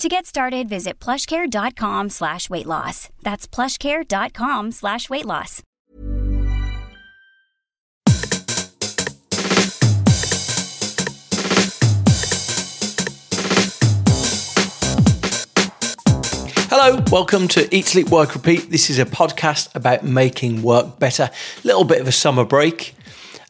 To get started, visit plushcare.com slash weight loss. That's plushcare.com slash weight loss. Hello, welcome to Eat, Sleep, Work, Repeat. This is a podcast about making work better. A little bit of a summer break.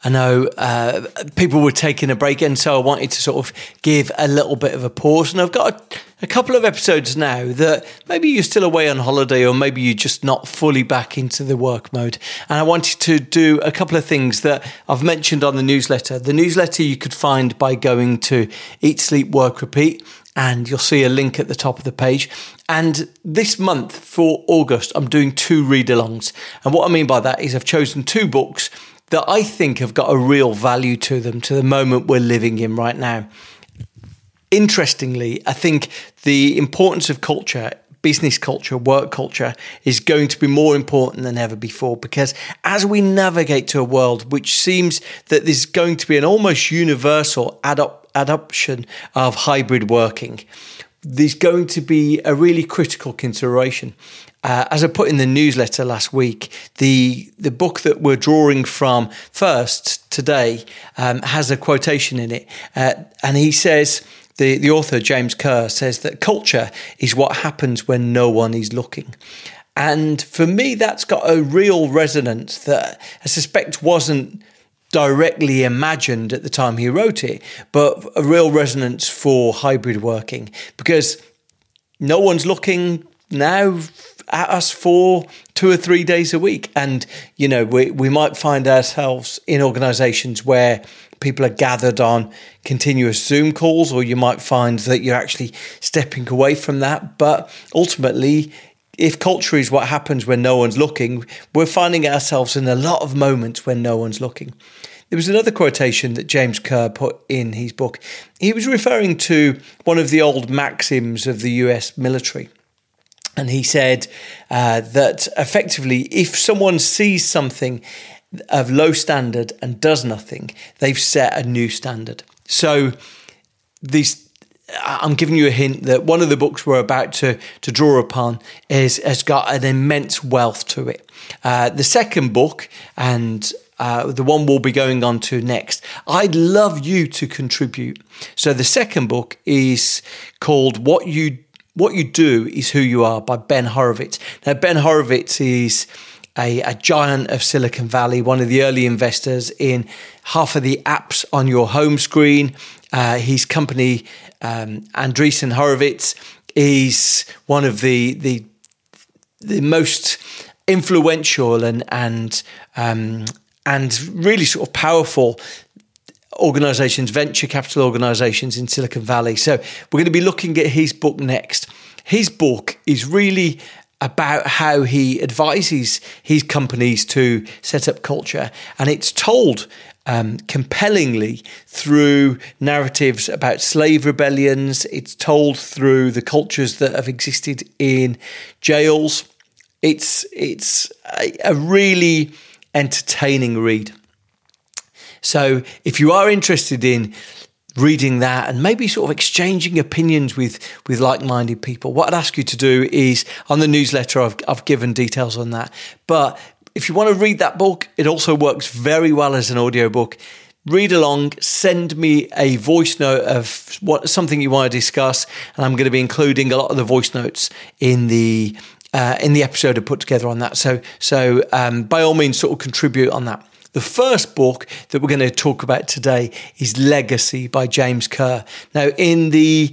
I know uh, people were taking a break, and so I wanted to sort of give a little bit of a pause. And I've got a, a couple of episodes now that maybe you're still away on holiday, or maybe you're just not fully back into the work mode. And I wanted to do a couple of things that I've mentioned on the newsletter. The newsletter you could find by going to Eat, Sleep, Work, Repeat and you'll see a link at the top of the page. And this month for August, I'm doing two read alongs. And what I mean by that is I've chosen two books that I think have got a real value to them, to the moment we're living in right now. Interestingly, I think the importance of culture business culture, work culture is going to be more important than ever before because as we navigate to a world which seems that there's going to be an almost universal adop- adoption of hybrid working, there's going to be a really critical consideration. Uh, as I put in the newsletter last week, the the book that we're drawing from first today um, has a quotation in it, uh, and he says. The, the author, James Kerr, says that culture is what happens when no one is looking. And for me, that's got a real resonance that I suspect wasn't directly imagined at the time he wrote it, but a real resonance for hybrid working because no one's looking now at us for two or three days a week. And, you know, we, we might find ourselves in organizations where people are gathered on continuous Zoom calls, or you might find that you're actually stepping away from that. But ultimately, if culture is what happens when no one's looking, we're finding ourselves in a lot of moments when no one's looking. There was another quotation that James Kerr put in his book. He was referring to one of the old maxims of the US military. And he said uh, that effectively, if someone sees something of low standard and does nothing, they've set a new standard. So these I'm giving you a hint that one of the books we're about to, to draw upon is has got an immense wealth to it. Uh, the second book, and uh, the one we'll be going on to next, I'd love you to contribute. So the second book is called "What You What You Do Is Who You Are" by Ben Horowitz. Now Ben Horowitz is a, a, giant of Silicon Valley, one of the early investors in half of the apps on your home screen. Uh, his company, um, Andreessen Horowitz, is one of the the the most influential and and um, and really sort of powerful organizations, venture capital organizations in Silicon Valley. So we're going to be looking at his book next. His book is really about how he advises his companies to set up culture. And it's told um, compellingly through narratives about slave rebellions, it's told through the cultures that have existed in jails. It's, it's a, a really entertaining read. So if you are interested in reading that and maybe sort of exchanging opinions with with like-minded people what i'd ask you to do is on the newsletter i've, I've given details on that but if you want to read that book it also works very well as an audiobook read along send me a voice note of what something you want to discuss and i'm going to be including a lot of the voice notes in the uh, in the episode I put together on that. So, so um, by all means, sort of contribute on that. The first book that we're going to talk about today is Legacy by James Kerr. Now, in the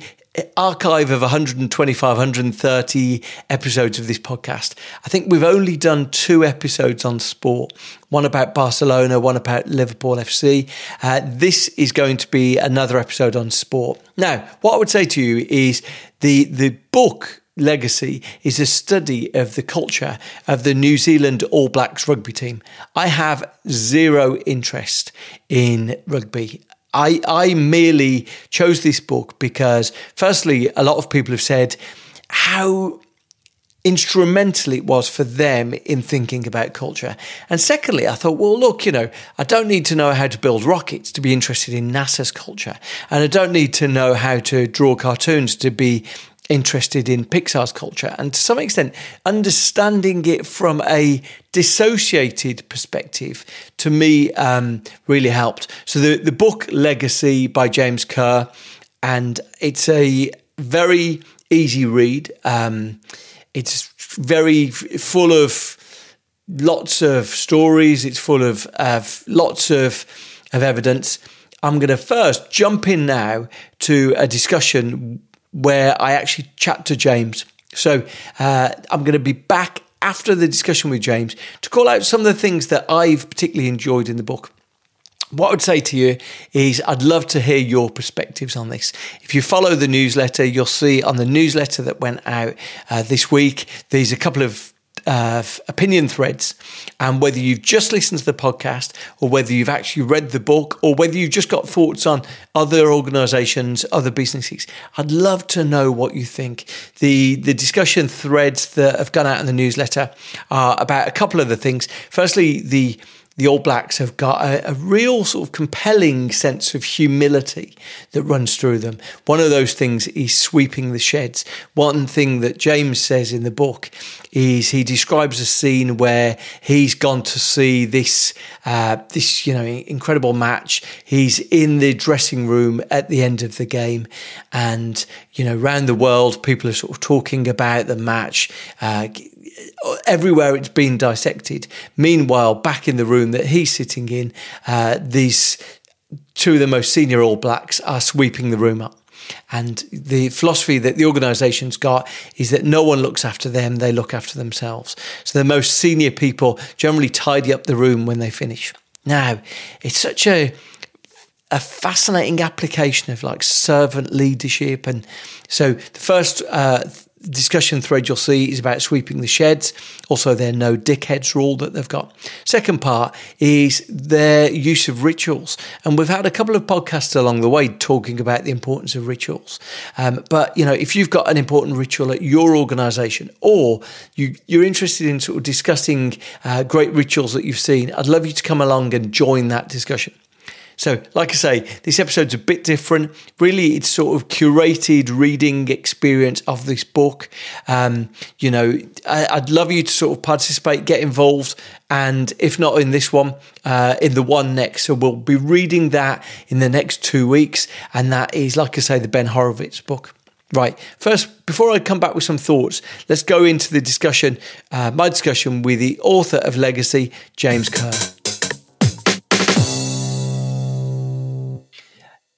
archive of 125, 130 episodes of this podcast, I think we've only done two episodes on sport one about Barcelona, one about Liverpool FC. Uh, this is going to be another episode on sport. Now, what I would say to you is the, the book legacy is a study of the culture of the New Zealand All Blacks rugby team. I have zero interest in rugby. I, I merely chose this book because, firstly, a lot of people have said how instrumental it was for them in thinking about culture. And secondly, I thought, well, look, you know, I don't need to know how to build rockets to be interested in NASA's culture. And I don't need to know how to draw cartoons to be interested in Pixar's culture and to some extent understanding it from a dissociated perspective to me um, really helped. So the, the book Legacy by James Kerr and it's a very easy read. Um, it's very full of lots of stories. It's full of, of lots of, of evidence. I'm going to first jump in now to a discussion where I actually chat to James. So uh, I'm going to be back after the discussion with James to call out some of the things that I've particularly enjoyed in the book. What I would say to you is, I'd love to hear your perspectives on this. If you follow the newsletter, you'll see on the newsletter that went out uh, this week, there's a couple of uh, opinion threads. And whether you've just listened to the podcast or whether you've actually read the book or whether you've just got thoughts on other organizations, other businesses, I'd love to know what you think. The, the discussion threads that have gone out in the newsletter are about a couple of the things. Firstly, the the All Blacks have got a, a, real sort of compelling sense of humility that runs through them. One of those things is sweeping the sheds. One thing that James says in the book is he describes a scene where he's gone to see this uh, this you know incredible match. He's in the dressing room at the end of the game, and you know around the world people are sort of talking about the match. Uh, everywhere it's been dissected. Meanwhile, back in the room that he's sitting in, uh, these two of the most senior All Blacks are sweeping the room up. And the philosophy that the organisation's got is that no one looks after them, they look after themselves. So the most senior people generally tidy up the room when they finish. Now, it's such a a fascinating application of like servant leadership. And so the first uh, discussion thread you'll see is about sweeping the sheds, also their no dickheads rule that they've got. Second part is their use of rituals. And we've had a couple of podcasts along the way talking about the importance of rituals. Um, but, you know, if you've got an important ritual at your organization or you, you're interested in sort of discussing uh, great rituals that you've seen, I'd love you to come along and join that discussion. So, like I say, this episode's a bit different. Really, it's sort of curated reading experience of this book. Um, you know, I, would love you to sort of participate, get involved, and if not in this one, uh, in the one next. So we'll be reading that in the next two weeks, and that is, like I say, the Ben Horowitz book. Right. First, before I come back with some thoughts, let's go into the discussion, uh, my discussion with the author of Legacy, James Kerr.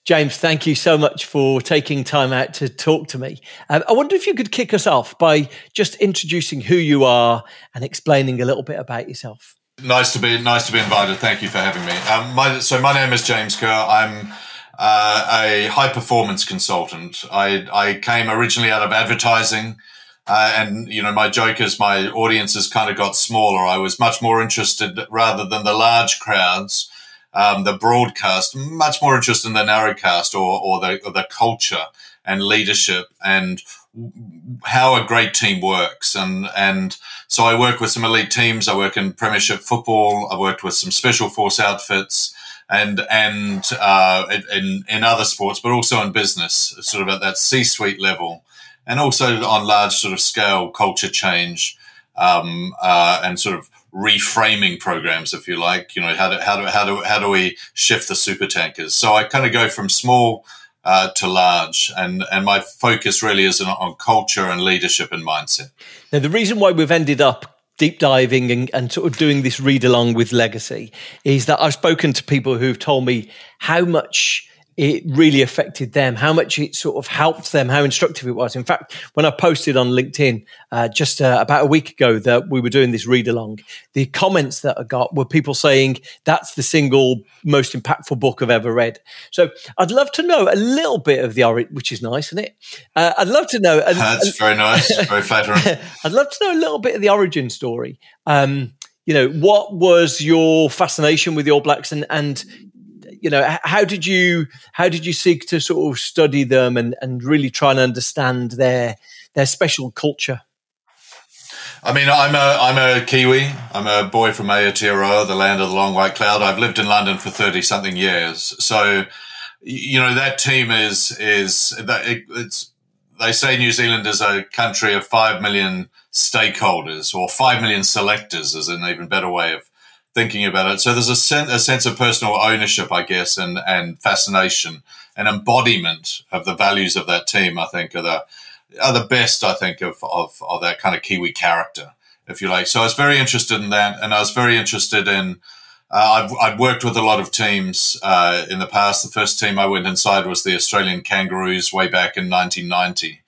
James, thank you so much for taking time out to talk to me. Um, I wonder if you could kick us off by just introducing who you are and explaining a little bit about yourself. Nice to be nice to be invited. Thank you for having me. Um, my, so my name is James Kerr. I'm uh, a high performance consultant. I, I came originally out of advertising. Uh, and you know, my joke is my audiences kind of got smaller. I was much more interested, rather than the large crowds, um, the broadcast, much more interested in the narrowcast or, or, the, or the culture and leadership and how a great team works. And, and so I work with some elite teams. I work in premiership football. I worked with some special force outfits and, and, uh, in, in other sports, but also in business, sort of at that C suite level and also on large sort of scale culture change, um, uh, and sort of reframing programs, if you like. You know, how do how do how do how do we shift the super tankers? So I kind of go from small uh, to large. And, and my focus really is on, on culture and leadership and mindset. Now, the reason why we've ended up deep diving and, and sort of doing this read along with legacy is that I've spoken to people who've told me how much it really affected them, how much it sort of helped them, how instructive it was. In fact, when I posted on LinkedIn uh, just uh, about a week ago that we were doing this read along, the comments that I got were people saying that's the single most impactful book I've ever read. So I'd love to know a little bit of the origin, which is nice, isn't it? Uh, I'd love to know. That's very nice, very flattering. I'd love to know a little bit of the origin story. Um, you know, what was your fascination with the All Blacks and, and you know how did you how did you seek to sort of study them and and really try and understand their their special culture I mean, I'm a I'm a Kiwi. I'm a boy from Aotearoa, the land of the long white cloud. I've lived in London for thirty something years, so you know that team is is it's. They say New Zealand is a country of five million stakeholders, or five million selectors, is an even better way of thinking about it. So there's a, sen- a sense of personal ownership, I guess, and, and fascination and embodiment of the values of that team, I think, are the, are the best, I think, of, of, of that kind of Kiwi character, if you like. So I was very interested in that. And I was very interested in, uh, I've, I've worked with a lot of teams uh, in the past. The first team I went inside was the Australian Kangaroos way back in 1990.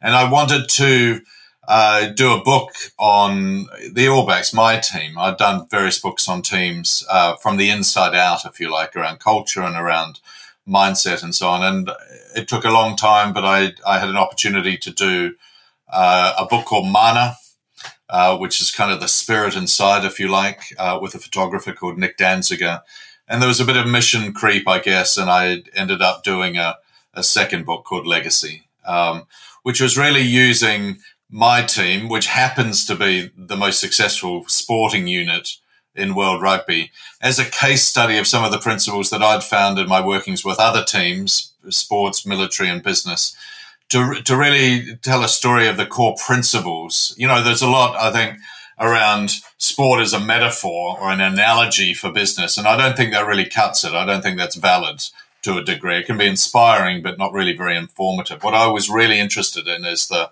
And I wanted to uh, do a book on the All Blacks, my team. I've done various books on teams uh, from the inside out, if you like, around culture and around mindset and so on. And it took a long time, but I, I had an opportunity to do uh, a book called Mana, uh, which is kind of the spirit inside, if you like, uh, with a photographer called Nick Danziger. And there was a bit of mission creep, I guess, and I ended up doing a, a second book called Legacy, um, which was really using my team, which happens to be the most successful sporting unit in world rugby, as a case study of some of the principles that I'd found in my workings with other teams, sports, military, and business, to, to really tell a story of the core principles. You know, there's a lot, I think, around sport as a metaphor or an analogy for business. And I don't think that really cuts it. I don't think that's valid to a degree. It can be inspiring, but not really very informative. What I was really interested in is the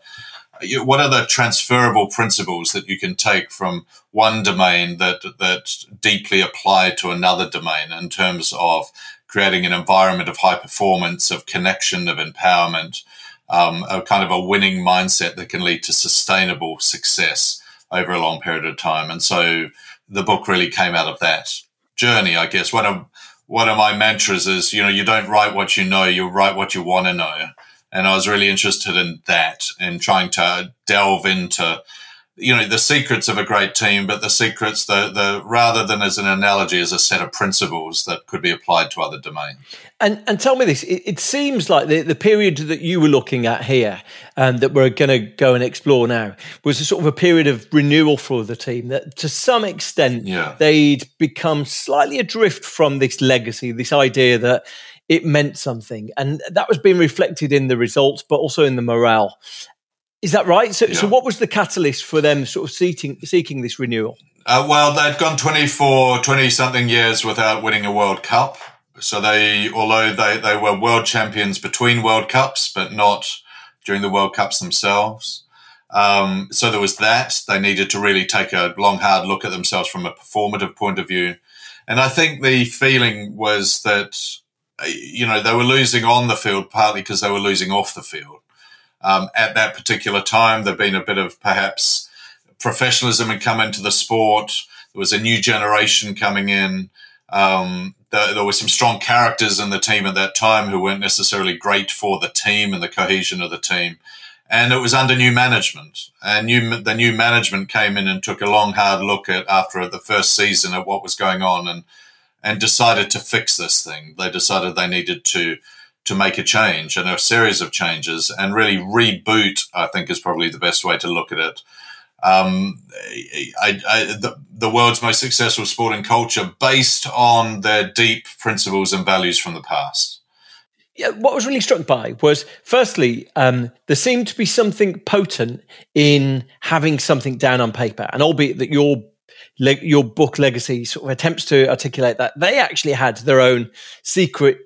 what are the transferable principles that you can take from one domain that that deeply apply to another domain in terms of creating an environment of high performance, of connection, of empowerment, um, a kind of a winning mindset that can lead to sustainable success over a long period of time. And so the book really came out of that journey, I guess. One of one of my mantras is, you know, you don't write what you know, you write what you want to know and I was really interested in that and trying to delve into you know the secrets of a great team, but the secrets, the the rather than as an analogy, as a set of principles that could be applied to other domains. And and tell me this: it, it seems like the, the period that you were looking at here, and um, that we're going to go and explore now, was a sort of a period of renewal for the team. That to some extent, yeah. they'd become slightly adrift from this legacy, this idea that it meant something. And that was being reflected in the results, but also in the morale. Is that right? So, yeah. so what was the catalyst for them sort of seeking, seeking this renewal? Uh, well, they'd gone 24, 20 something years without winning a World Cup. So they, although they, they were world champions between World Cups, but not during the World Cups themselves. Um, so there was that. They needed to really take a long, hard look at themselves from a performative point of view. And I think the feeling was that you know, they were losing on the field partly because they were losing off the field. Um, at that particular time, there'd been a bit of perhaps professionalism had come into the sport. There was a new generation coming in. Um, there, there were some strong characters in the team at that time who weren't necessarily great for the team and the cohesion of the team. And it was under new management. And new, the new management came in and took a long, hard look at after the first season at what was going on and and decided to fix this thing. They decided they needed to to make a change and a series of changes and really reboot. I think is probably the best way to look at it. Um, I, I, the, the world's most successful sporting culture based on their deep principles and values from the past. Yeah, what was really struck by was, firstly, um, there seemed to be something potent in having something down on paper, and albeit that your le- your book legacy sort of attempts to articulate that they actually had their own secret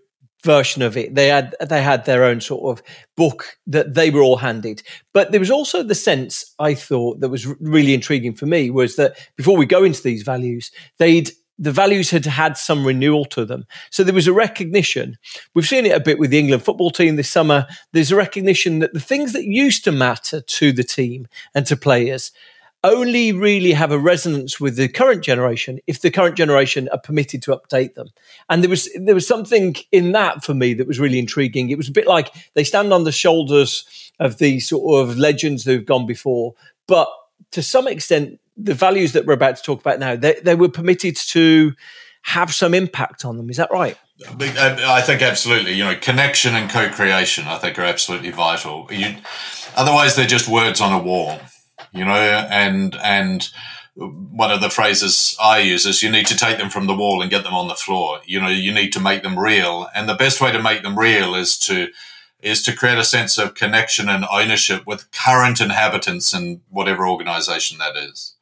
version of it. They had they had their own sort of book that they were all handed. But there was also the sense I thought that was really intriguing for me was that before we go into these values, they'd the values had had some renewal to them. So there was a recognition. We've seen it a bit with the England football team this summer. There's a recognition that the things that used to matter to the team and to players only really have a resonance with the current generation if the current generation are permitted to update them. And there was there was something in that for me that was really intriguing. It was a bit like they stand on the shoulders of the sort of legends who've gone before, but to some extent, the values that we're about to talk about now, they, they were permitted to have some impact on them. Is that right? Um, I think absolutely. You know, connection and co-creation, I think, are absolutely vital. You, otherwise, they're just words on a wall you know, and and one of the phrases I use is you need to take them from the wall and get them on the floor. You know, you need to make them real, and the best way to make them real is to is to create a sense of connection and ownership with current inhabitants in whatever organization that is.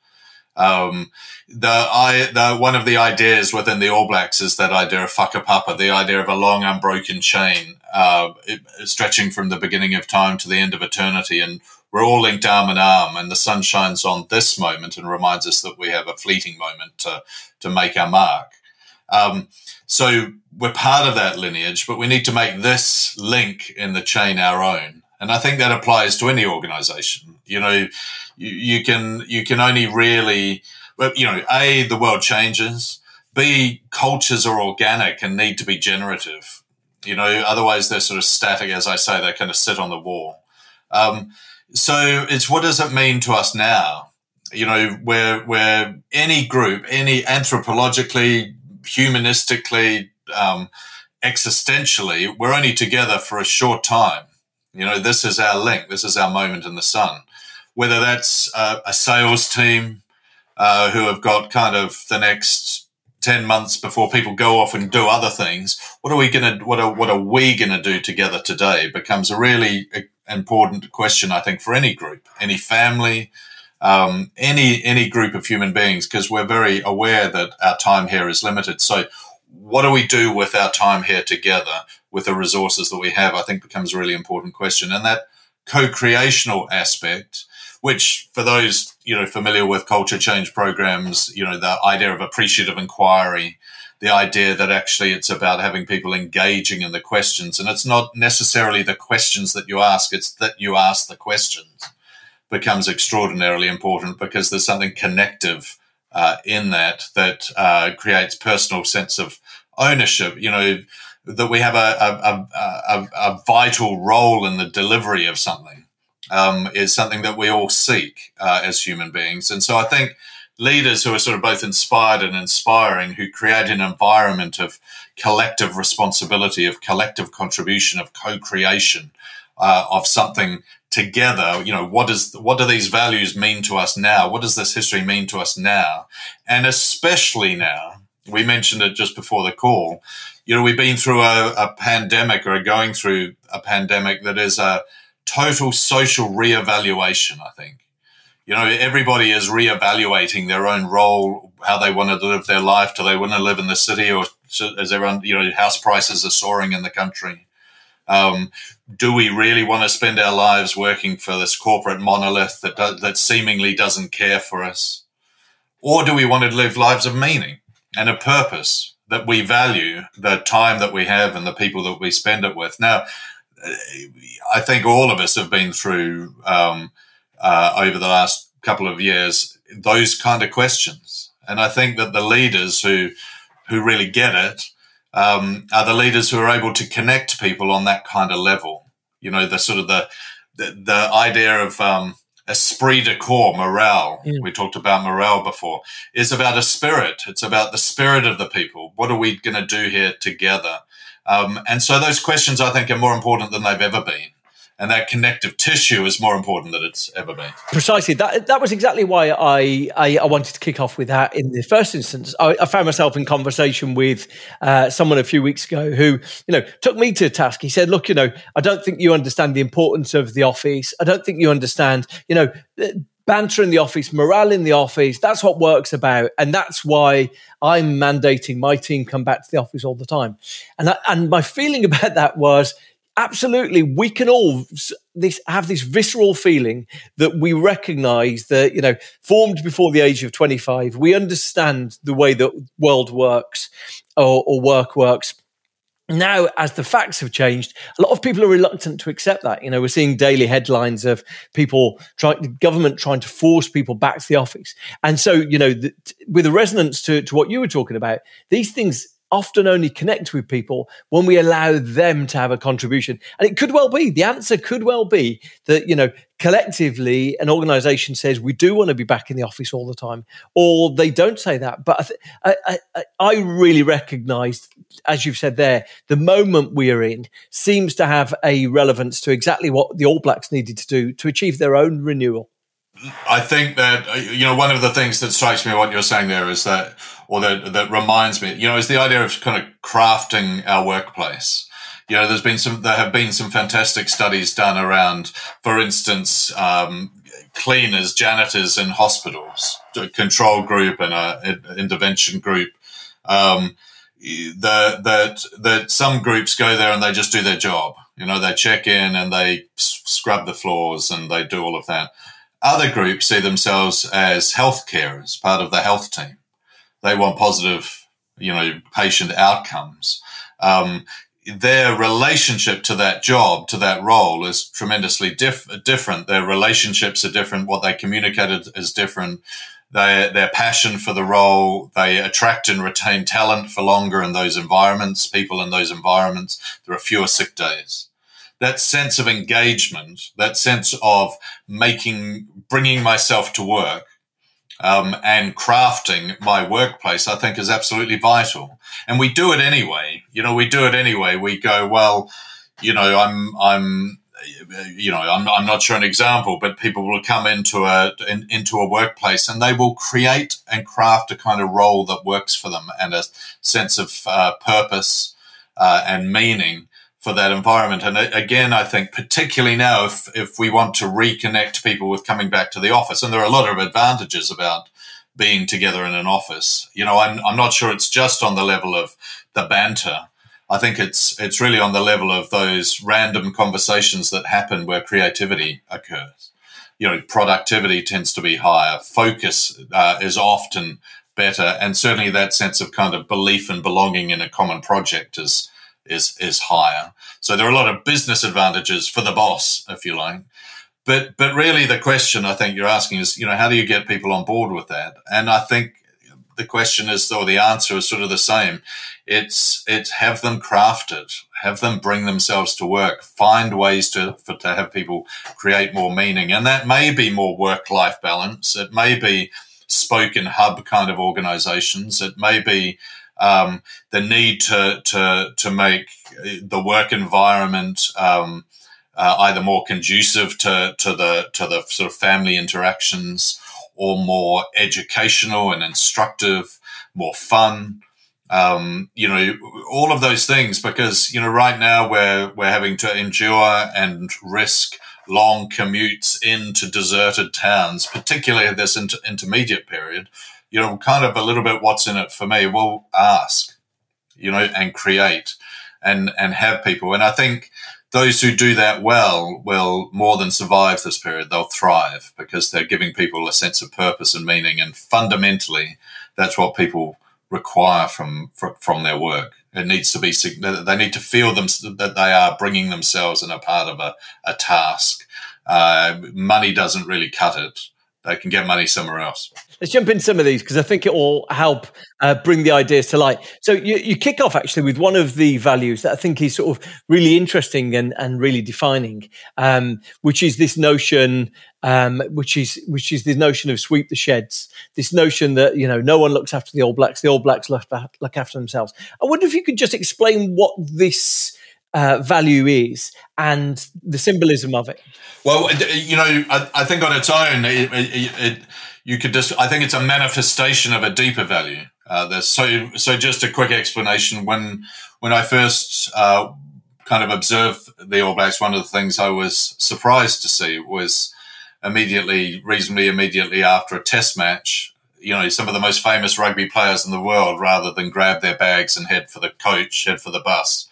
Um, the I the one of the ideas within the All Blacks is that idea of whakapapa, the idea of a long unbroken chain, uh, it, stretching from the beginning of time to the end of eternity, and we're all linked arm in arm, and the sun shines on this moment and reminds us that we have a fleeting moment to, to make our mark. Um, so we're part of that lineage, but we need to make this link in the chain our own. And I think that applies to any organization. You know, you, you can, you can only really, you know, A, the world changes. B, cultures are organic and need to be generative. You know, otherwise they're sort of static, as I say, they kind of sit on the wall. Um, so it's what does it mean to us now? You know, where where any group, any anthropologically, humanistically, um, existentially, we're only together for a short time. You know, this is our link. This is our moment in the sun. Whether that's uh, a sales team uh, who have got kind of the next 10 months before people go off and do other things what are we to what are what are we to do together today becomes a really important question, I think, for any group, any family, um, any any group of human beings, because we're very aware that our time here is limited. So, what do we do with our time here together, with the resources that we have? I think becomes a really important question, and that co-creational aspect, which for those you know familiar with culture change programs, you know the idea of appreciative inquiry the idea that actually it's about having people engaging in the questions. And it's not necessarily the questions that you ask, it's that you ask the questions becomes extraordinarily important because there's something connective uh, in that that uh, creates personal sense of ownership. You know, that we have a, a, a, a vital role in the delivery of something um, is something that we all seek uh, as human beings. And so I think leaders who are sort of both inspired and inspiring, who create an environment of collective responsibility, of collective contribution, of co-creation uh, of something together. You know, what is what do these values mean to us now? What does this history mean to us now? And especially now, we mentioned it just before the call. You know, we've been through a, a pandemic or going through a pandemic that is a total social reevaluation. I think you know, everybody is reevaluating their own role, how they want to live their life. Do they want to live in the city or is everyone, you know, house prices are soaring in the country? Um, do we really want to spend our lives working for this corporate monolith that, do, that seemingly doesn't care for us? Or do we want to live lives of meaning and a purpose that we value the time that we have and the people that we spend it with? Now, I think all of us have been through, um, uh, over the last couple of years those kind of questions. And I think that the leaders who who really get it um, are the leaders who are able to connect people on that kind of level. You know, the sort of the the, the idea of um, esprit de corps, morale. Yeah. We talked about morale before. Is about a spirit. It's about the spirit of the people. What are we going to do here together? Um, and so those questions, I think, are more important than they've ever been and that connective tissue is more important than it's ever been. Precisely. That that was exactly why I I, I wanted to kick off with that in the first instance. I, I found myself in conversation with uh, someone a few weeks ago who you know took me to task. He said, "Look, you know, I don't think you understand the importance of the office. I don't think you understand, you know." banter in the office, morale in the office. That's what work's about. And that's why I'm mandating my team come back to the office all the time. And, I, and my feeling about that was absolutely we can all this have this visceral feeling that we recognize that you know formed before the age of 25 we understand the way that world works or, or work works now, as the facts have changed, a lot of people are reluctant to accept that. You know, we're seeing daily headlines of people trying, the government trying to force people back to the office. And so, you know, the, with a resonance to, to what you were talking about, these things often only connect with people when we allow them to have a contribution. And it could well be, the answer could well be that, you know, collectively an organization says we do want to be back in the office all the time, or they don't say that. But I, I, I, I really recognize, as you've said there, the moment we are in seems to have a relevance to exactly what the All Blacks needed to do to achieve their own renewal. I think that, you know, one of the things that strikes me what you're saying there is that or that, that reminds me, you know, is the idea of kind of crafting our workplace. You know, there's been some, there have been some fantastic studies done around, for instance, um, cleaners, janitors in hospitals, a control group and a, intervention group. Um, the, that that some groups go there and they just do their job. You know, they check in and they scrub the floors and they do all of that. Other groups see themselves as healthcare, as part of the health team. They want positive, you know, patient outcomes. Um, their relationship to that job, to that role, is tremendously diff- different. Their relationships are different. What they communicated is different. Their, their passion for the role, they attract and retain talent for longer in those environments, people in those environments. There are fewer sick days. That sense of engagement, that sense of making, bringing myself to work um, and crafting my workplace, I think is absolutely vital. And we do it anyway. You know, we do it anyway. We go, well, you know, I'm, I'm, you know, I'm, I'm not sure an example, but people will come into a in, into a workplace and they will create and craft a kind of role that works for them and a sense of uh, purpose uh, and meaning for that environment. And again, I think particularly now, if, if we want to reconnect people with coming back to the office, and there are a lot of advantages about being together in an office. You know, I'm, I'm not sure it's just on the level of the banter. I think it's it's really on the level of those random conversations that happen where creativity occurs. You know, productivity tends to be higher. Focus uh, is often better, and certainly that sense of kind of belief and belonging in a common project is is is higher. So there are a lot of business advantages for the boss, if you like. But but really the question I think you're asking is, you know, how do you get people on board with that? And I think the question is or the answer is sort of the same. It's it's have them crafted, have them bring themselves to work, find ways to for, to have people create more meaning. And that may be more work life balance. It may be spoken hub kind of organizations. It may be um, the need to to to make the work environment um, uh, either more conducive to to the to the sort of family interactions or more educational and instructive, more fun. Um, you know, all of those things because you know right now we're we're having to endure and risk long commutes into deserted towns, particularly this inter- intermediate period you know, kind of a little bit what's in it for me. Well, ask, you know, and create and, and have people. And I think those who do that well will more than survive this period. They'll thrive because they're giving people a sense of purpose and meaning. And fundamentally, that's what people require from, from, from their work. It needs to be, they need to feel them that they are bringing themselves in a part of a, a task. Uh, money doesn't really cut it. They can get money somewhere else. Let's jump in some of these because I think it will help uh, bring the ideas to light. So you, you kick off actually with one of the values that I think is sort of really interesting and, and really defining, um, which is this notion, um, which is which is the notion of sweep the sheds. This notion that you know no one looks after the All Blacks, the All Blacks look, look after themselves. I wonder if you could just explain what this uh, value is and the symbolism of it. Well, you know, I, I think on its own, it, it, it you could just, I think it's a manifestation of a deeper value. Uh, so, so just a quick explanation. When, when I first, uh, kind of observed the All Blacks, one of the things I was surprised to see was, immediately, reasonably immediately after a test match, you know, some of the most famous rugby players in the world, rather than grab their bags and head for the coach, head for the bus,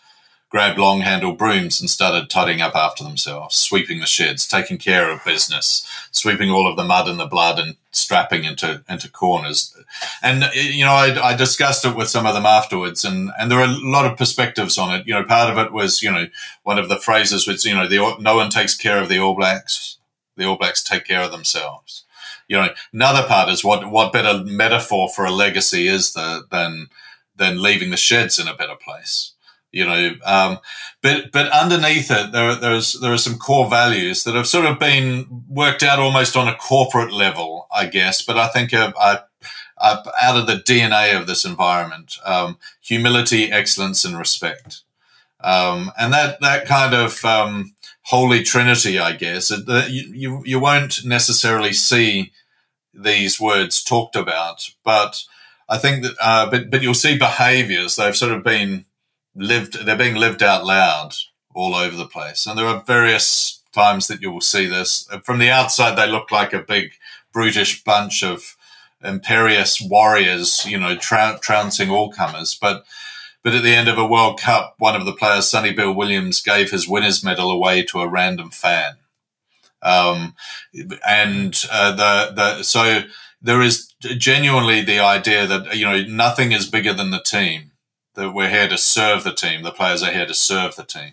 grabbed long handled brooms and started tidying up after themselves, sweeping the sheds, taking care of business, sweeping all of the mud and the blood and strapping into, into corners. And, you know, I, I discussed it with some of them afterwards and, and there are a lot of perspectives on it. You know, part of it was, you know, one of the phrases was, you know, the, no one takes care of the All Blacks. The All Blacks take care of themselves. You know, another part is what, what better metaphor for a legacy is the, than, than leaving the sheds in a better place you know. Um, but but underneath it, there there's there are some core values that have sort of been worked out almost on a corporate level, I guess. But I think out of the DNA of this environment: um, humility, excellence, and respect. Um, and that that kind of um, holy trinity, I guess, that you, you you won't necessarily see these words talked about, but I think that, uh, but but you'll see behaviours. They've sort of been lived, they're being lived out loud all over the place. And there are various times that you will see this. From the outside, they look like a big, brutish bunch of imperious warriors, you know, trouncing all comers. But, but at the end of a World Cup, one of the players, Sonny Bill Williams, gave his winner's medal away to a random fan. Um, and uh, the the so there is genuinely the idea that you know nothing is bigger than the team that we're here to serve the team. The players are here to serve the team.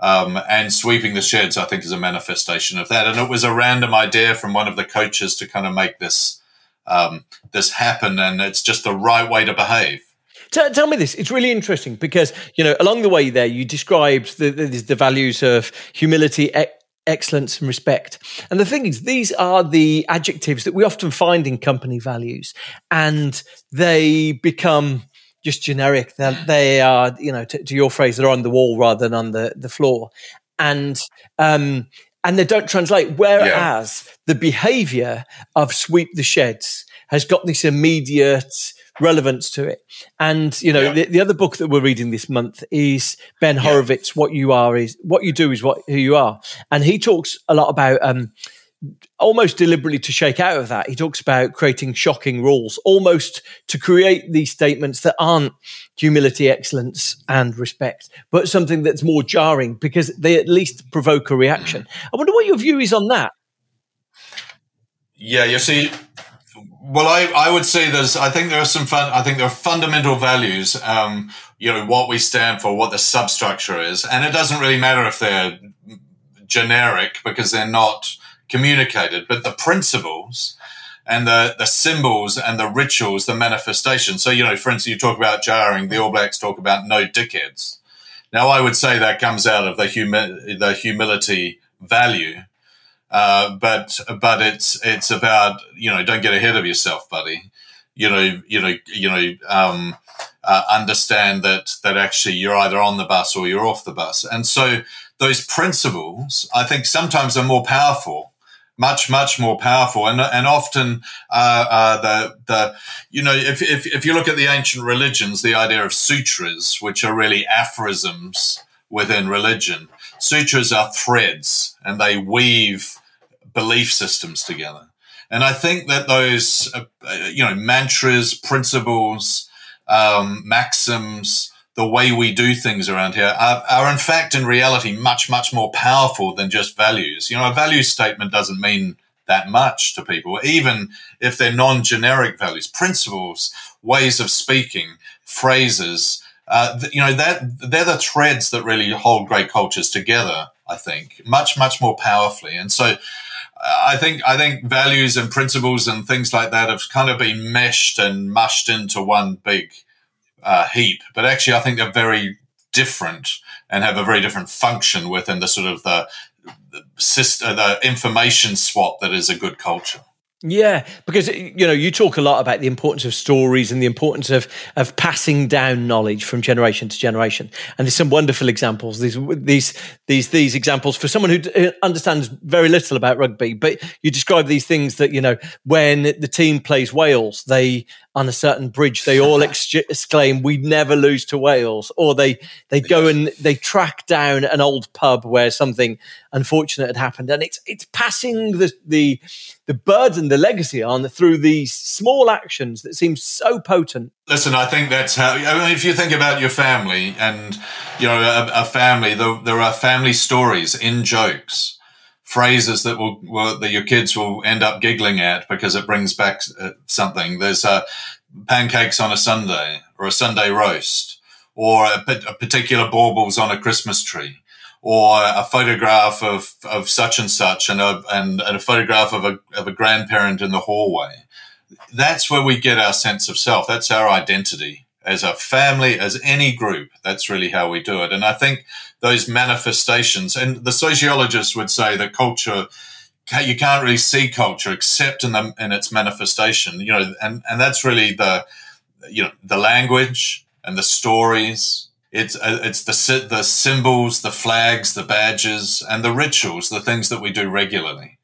Um, and sweeping the sheds, I think, is a manifestation of that. And it was a random idea from one of the coaches to kind of make this um, this happen, and it's just the right way to behave. Tell, tell, me this. It's really interesting because you know along the way there you described the, the, the values of humility, e- excellence, and respect. And the thing is, these are the adjectives that we often find in company values, and they become just generic. They're, they are, you know, to, to, your phrase, they're on the wall rather than on the, the floor. And, um, and they don't translate. Whereas yeah. the behavior of sweep the sheds has got this immediate relevance to it. And, you know, yeah. the, the, other book that we're reading this month is Ben yeah. Horowitz, What You Are is What You Do is What Who You Are. And he talks a lot about, um, almost deliberately to shake out of that, he talks about creating shocking rules, almost to create these statements that aren't humility, excellence, and respect, but something that's more jarring because they at least provoke a reaction. I wonder what your view is on that. Yeah, you see, well, I, I would say there's, I think there are some fun, I think there are fundamental values, um, you know, what we stand for, what the substructure is. And it doesn't really matter if they're generic because they're not, communicated, but the principles and the, the symbols and the rituals, the manifestations. So, you know, for instance, you talk about jarring, the All Blacks talk about no dickheads. Now, I would say that comes out of the, humi- the humility value. Uh, but, but it's, it's about, you know, don't get ahead of yourself, buddy. You know, you know, you know, um, uh, understand that, that actually you're either on the bus or you're off the bus. And so those principles, I think sometimes are more powerful much much more powerful. And and often uh, uh, the the you know if, if if you look at the ancient religions the idea of sutras which are really aphorisms within religion sutras are threads and they weave belief systems together. And I think that those uh, you know mantras principles um, maxims the way we do things around here are, are in fact in reality much much more powerful than just values. You know a value statement doesn't mean that much to people even if they're non-generic values. Principles ways of speaking phrases uh, you know that they're the threads that really hold great cultures together i think much much more powerfully. And so I think I think values and principles and things like that have kind of been meshed and mushed into one big uh, heap, but actually, I think they're very different and have a very different function within the sort of the the, system, the information swap that is a good culture. Yeah, because you know you talk a lot about the importance of stories and the importance of of passing down knowledge from generation to generation, and there's some wonderful examples. These these these these examples for someone who understands very little about rugby, but you describe these things that you know when the team plays Wales, they on a certain bridge they all ex- exclaim, "We never lose to Wales," or they they go and they track down an old pub where something unfortunate had happened, and it's it's passing the the the burden, the legacy on through these small actions that seem so potent. Listen, I think that's how. I mean, if you think about your family, and you know, a, a family, there, there are family stories in jokes phrases that will, will, that your kids will end up giggling at because it brings back uh, something. There's uh, pancakes on a Sunday or a Sunday roast or a, a particular baubles on a Christmas tree or a photograph of, of such and such and a, and, and a photograph of a, of a grandparent in the hallway. That's where we get our sense of self. That's our identity as a family, as any group. That's really how we do it. And I think those manifestations. And the sociologists would say that culture, you can't really see culture except in the in its manifestation. You know, and and that's really the you know the language and the stories. It's uh, it's the the symbols, the flags, the badges, and the rituals, the things that we do regularly.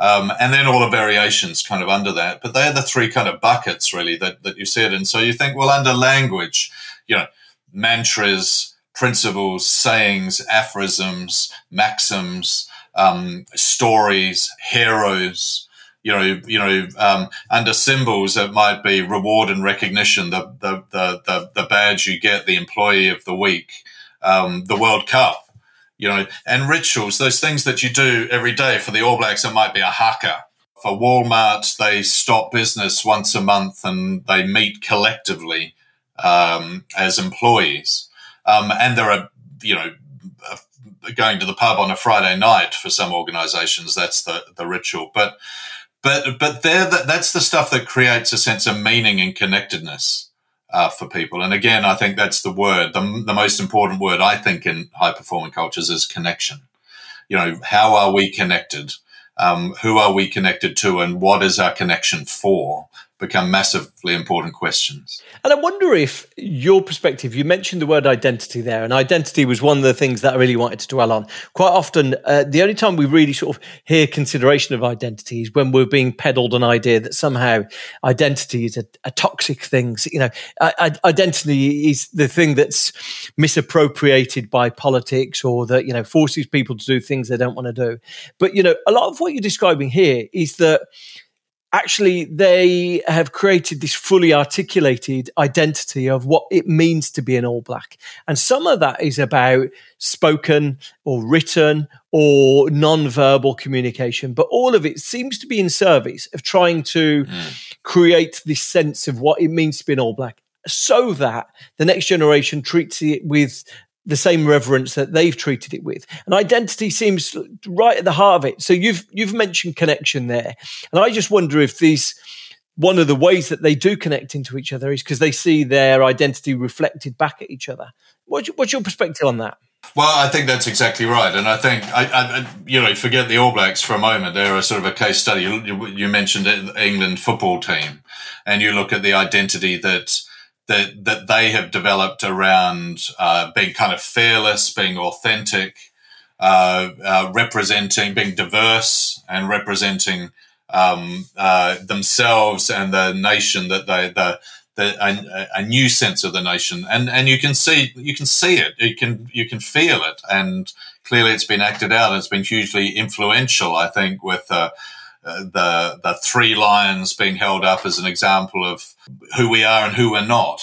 Um, and then all the variations kind of under that. But they're the three kind of buckets really that, that you see it in. So you think, well, under language, you know, mantras, principles, sayings, aphorisms, maxims, um, stories, heroes. You know, you know, um, under symbols it might be reward and recognition, the the the the, the badge you get, the employee of the week, um, the World Cup. You know, and rituals, those things that you do every day. For the All Blacks, it might be a haka. For Walmart, they stop business once a month and they meet collectively um, as employees. Um, and there are, you know, uh, going to the pub on a Friday night for some organisations. That's the the ritual. But but but there, that's the stuff that creates a sense of meaning and connectedness uh, for people. And again, I think that's the word, the, the most important word I think in high performing cultures is connection. You know, how are we connected? Um, who are we connected to, and what is our connection for? Become massively important questions. And I wonder if your perspective, you mentioned the word identity there, and identity was one of the things that I really wanted to dwell on. Quite often, uh, the only time we really sort of hear consideration of identity is when we're being peddled an idea that somehow identity is a, a toxic thing. So, you know, identity is the thing that's misappropriated by politics or that, you know, forces people to do things they don't want to do. But, you know, a lot of what you're describing here is that actually they have created this fully articulated identity of what it means to be an all black and some of that is about spoken or written or non-verbal communication but all of it seems to be in service of trying to mm. create this sense of what it means to be an all black so that the next generation treats it with the same reverence that they've treated it with. And identity seems right at the heart of it. So you've you've mentioned connection there, and I just wonder if these one of the ways that they do connect into each other is because they see their identity reflected back at each other. What's your, what's your perspective on that? Well, I think that's exactly right, and I think I, I, you know, forget the All Blacks for a moment. They're a sort of a case study. You, you mentioned England football team, and you look at the identity that that that they have developed around uh, being kind of fearless, being authentic, uh, uh, representing, being diverse, and representing um, uh, themselves and the nation that they the. a, a, new sense of the nation, and and you can see you can see it, you can you can feel it, and clearly it's been acted out. It's been hugely influential, I think, with uh, uh, the the three lions being held up as an example of who we are and who we're not.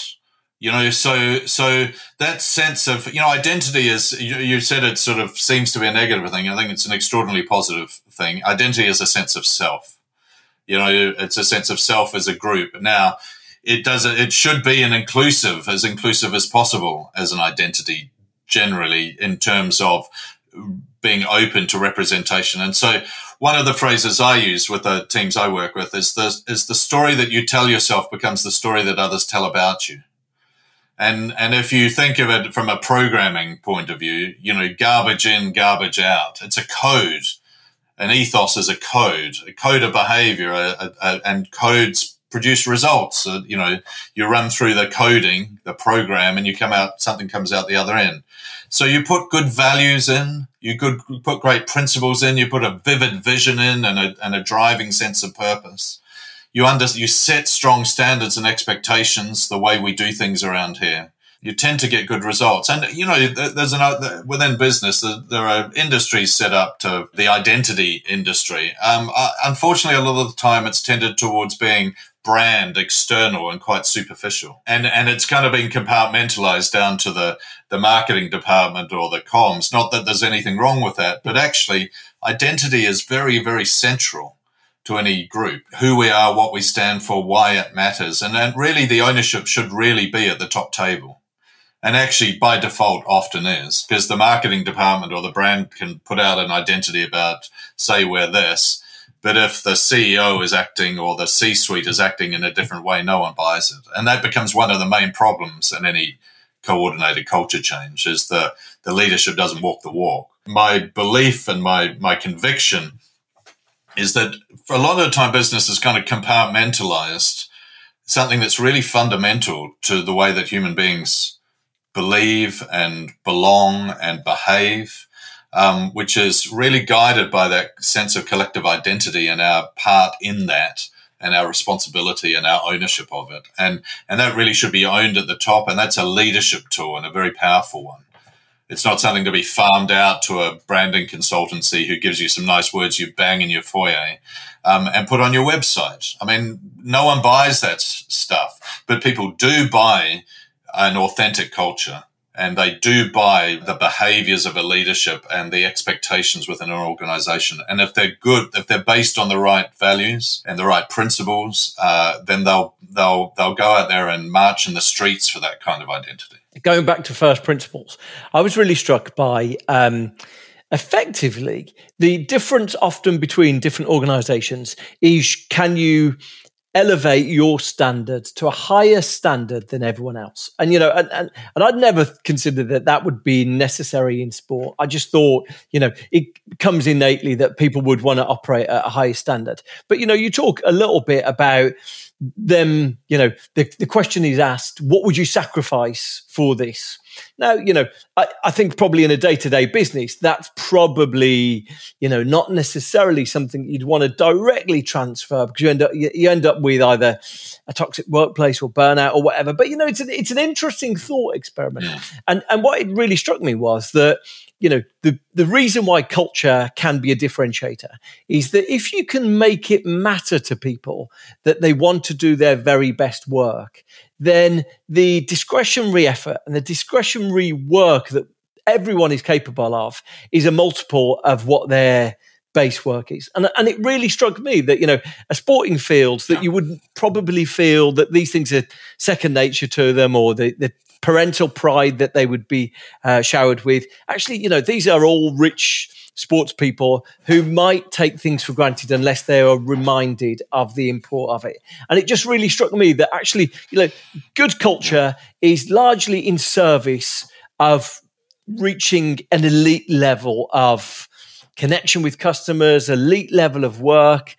You know, so so that sense of you know identity is you, you said it sort of seems to be a negative thing. I think it's an extraordinarily positive thing. Identity is a sense of self. You know, it's a sense of self as a group. Now, it does it should be an inclusive, as inclusive as possible as an identity generally in terms of being open to representation. And so one of the phrases I use with the teams I work with is the, is the story that you tell yourself becomes the story that others tell about you. And, and if you think of it from a programming point of view, you know, garbage in, garbage out. It's a code. An ethos is a code, a code of behavior, a, a, and codes produce results. Uh, you know, you run through the coding, the program, and you come out, something comes out the other end. So you put good values in, you could put great principles in, you put a vivid vision in and a, and a driving sense of purpose. You under, you set strong standards and expectations the way we do things around here. you tend to get good results. And you know, there's an within business there are industries set up to the identity industry. Um, uh, unfortunately, a lot of the time it's tended towards being brand external and quite superficial. And and it's kind of been compartmentalized down to the the marketing department or the comms. Not that there's anything wrong with that but actually identity is very very central to any group. Who we are what we stand for why it matters. And then really the ownership should really be at the top table. And actually by default often is because the marketing department or the brand can put out an identity about say we're this but if the CEO is acting or the C suite is acting in a different way, no one buys it. And that becomes one of the main problems in any coordinated culture change is the, the leadership doesn't walk the walk. My belief and my, my conviction is that for a lot of the time business is kind of compartmentalized something that's really fundamental to the way that human beings believe and belong and behave um, which is really guided by that sense of collective identity and our part in that and our responsibility and our ownership of it. And, and that really should be owned at the top. And that's a leadership tool and a very powerful one. It's not something to be farmed out to a branding consultancy who gives you some nice words you bang in your foyer um, and put on your website. I mean, no one buys that stuff, but people do buy an authentic culture and they do buy the behaviors of a leadership and the expectations within an organization. And if they're good, if they're based on the right values and the right principles, uh, then they'll they'll they'll go out there and march in the streets for that kind of identity. Going back to first principles, I was really struck by. Um, effectively, the difference often between different organizations is can you elevate your standard to a higher standard than everyone else. And, you know, and, and, and I'd never considered that that would be necessary in sport. I just thought, you know, it comes innately that people would want to operate at a higher standard. But, you know, you talk a little bit about them, you know, the, the question is asked, what would you sacrifice for this? Now, you know, I, I think probably in a day to day business, that's probably, you know, not necessarily something you'd want to directly transfer because you end up you, you end up with either a toxic workplace or burnout or whatever. But you know, it's an it's an interesting thought experiment. And and what it really struck me was that you know the the reason why culture can be a differentiator is that if you can make it matter to people that they want to do their very best work then the discretionary effort and the discretionary work that everyone is capable of is a multiple of what their base work is. And, and it really struck me that, you know, a sporting field that you would probably feel that these things are second nature to them or the, the parental pride that they would be uh, showered with. Actually, you know, these are all rich sports people who might take things for granted unless they are reminded of the import of it. And it just really struck me that actually, you know, good culture is largely in service of reaching an elite level of connection with customers, elite level of work.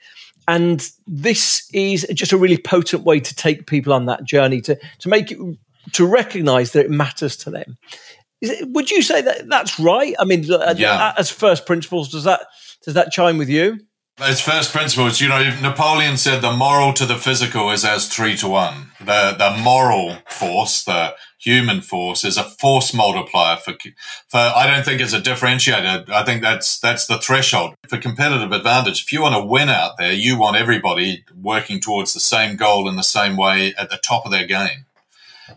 And this is just a really potent way to take people on that journey to, to make it, to recognize that it matters to them. It, would you say that that's right? I mean, uh, yeah. as first principles, does that does that chime with you? As first principles, you know, Napoleon said the moral to the physical is as three to one. The the moral force, the human force, is a force multiplier for. For I don't think it's a differentiator. I think that's that's the threshold for competitive advantage. If you want to win out there, you want everybody working towards the same goal in the same way at the top of their game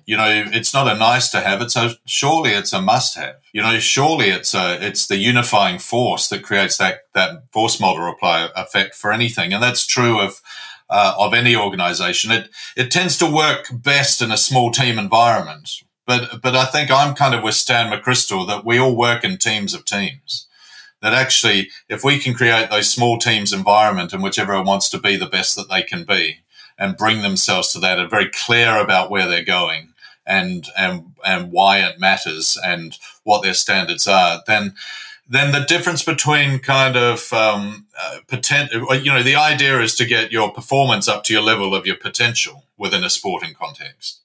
you know, it's not a nice to have. It's a surely it's a must have. You know, surely it's a it's the unifying force that creates that that force multiplier effect for anything, and that's true of uh, of any organization. It it tends to work best in a small team environment. But but I think I'm kind of with Stan McChrystal that we all work in teams of teams. That actually, if we can create those small teams environment in which everyone wants to be the best that they can be, and bring themselves to that and very clear about where they're going and and and why it matters and what their standards are, then then the difference between kind of um, uh, potential, you know, the idea is to get your performance up to your level of your potential within a sporting context.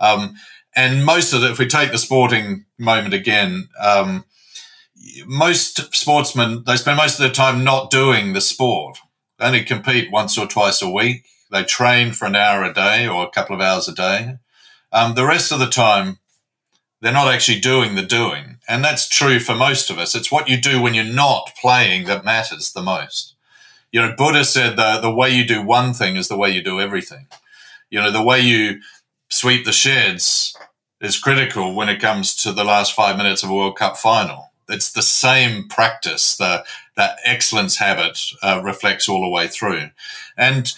Um, and most of the, if we take the sporting moment again, um, most sportsmen, they spend most of their time not doing the sport. They only compete once or twice a week. They train for an hour a day or a couple of hours a day. Um, the rest of the time, They're not actually doing the doing. And that's true for most of us. It's what you do when you're not playing that matters the most. You know, Buddha said the, the way you do one thing is the way you do everything. You know, the way you sweep the sheds is critical when it comes to the last five minutes of a World Cup final. It's the same practice. The that excellence habit uh, reflects all the way through, and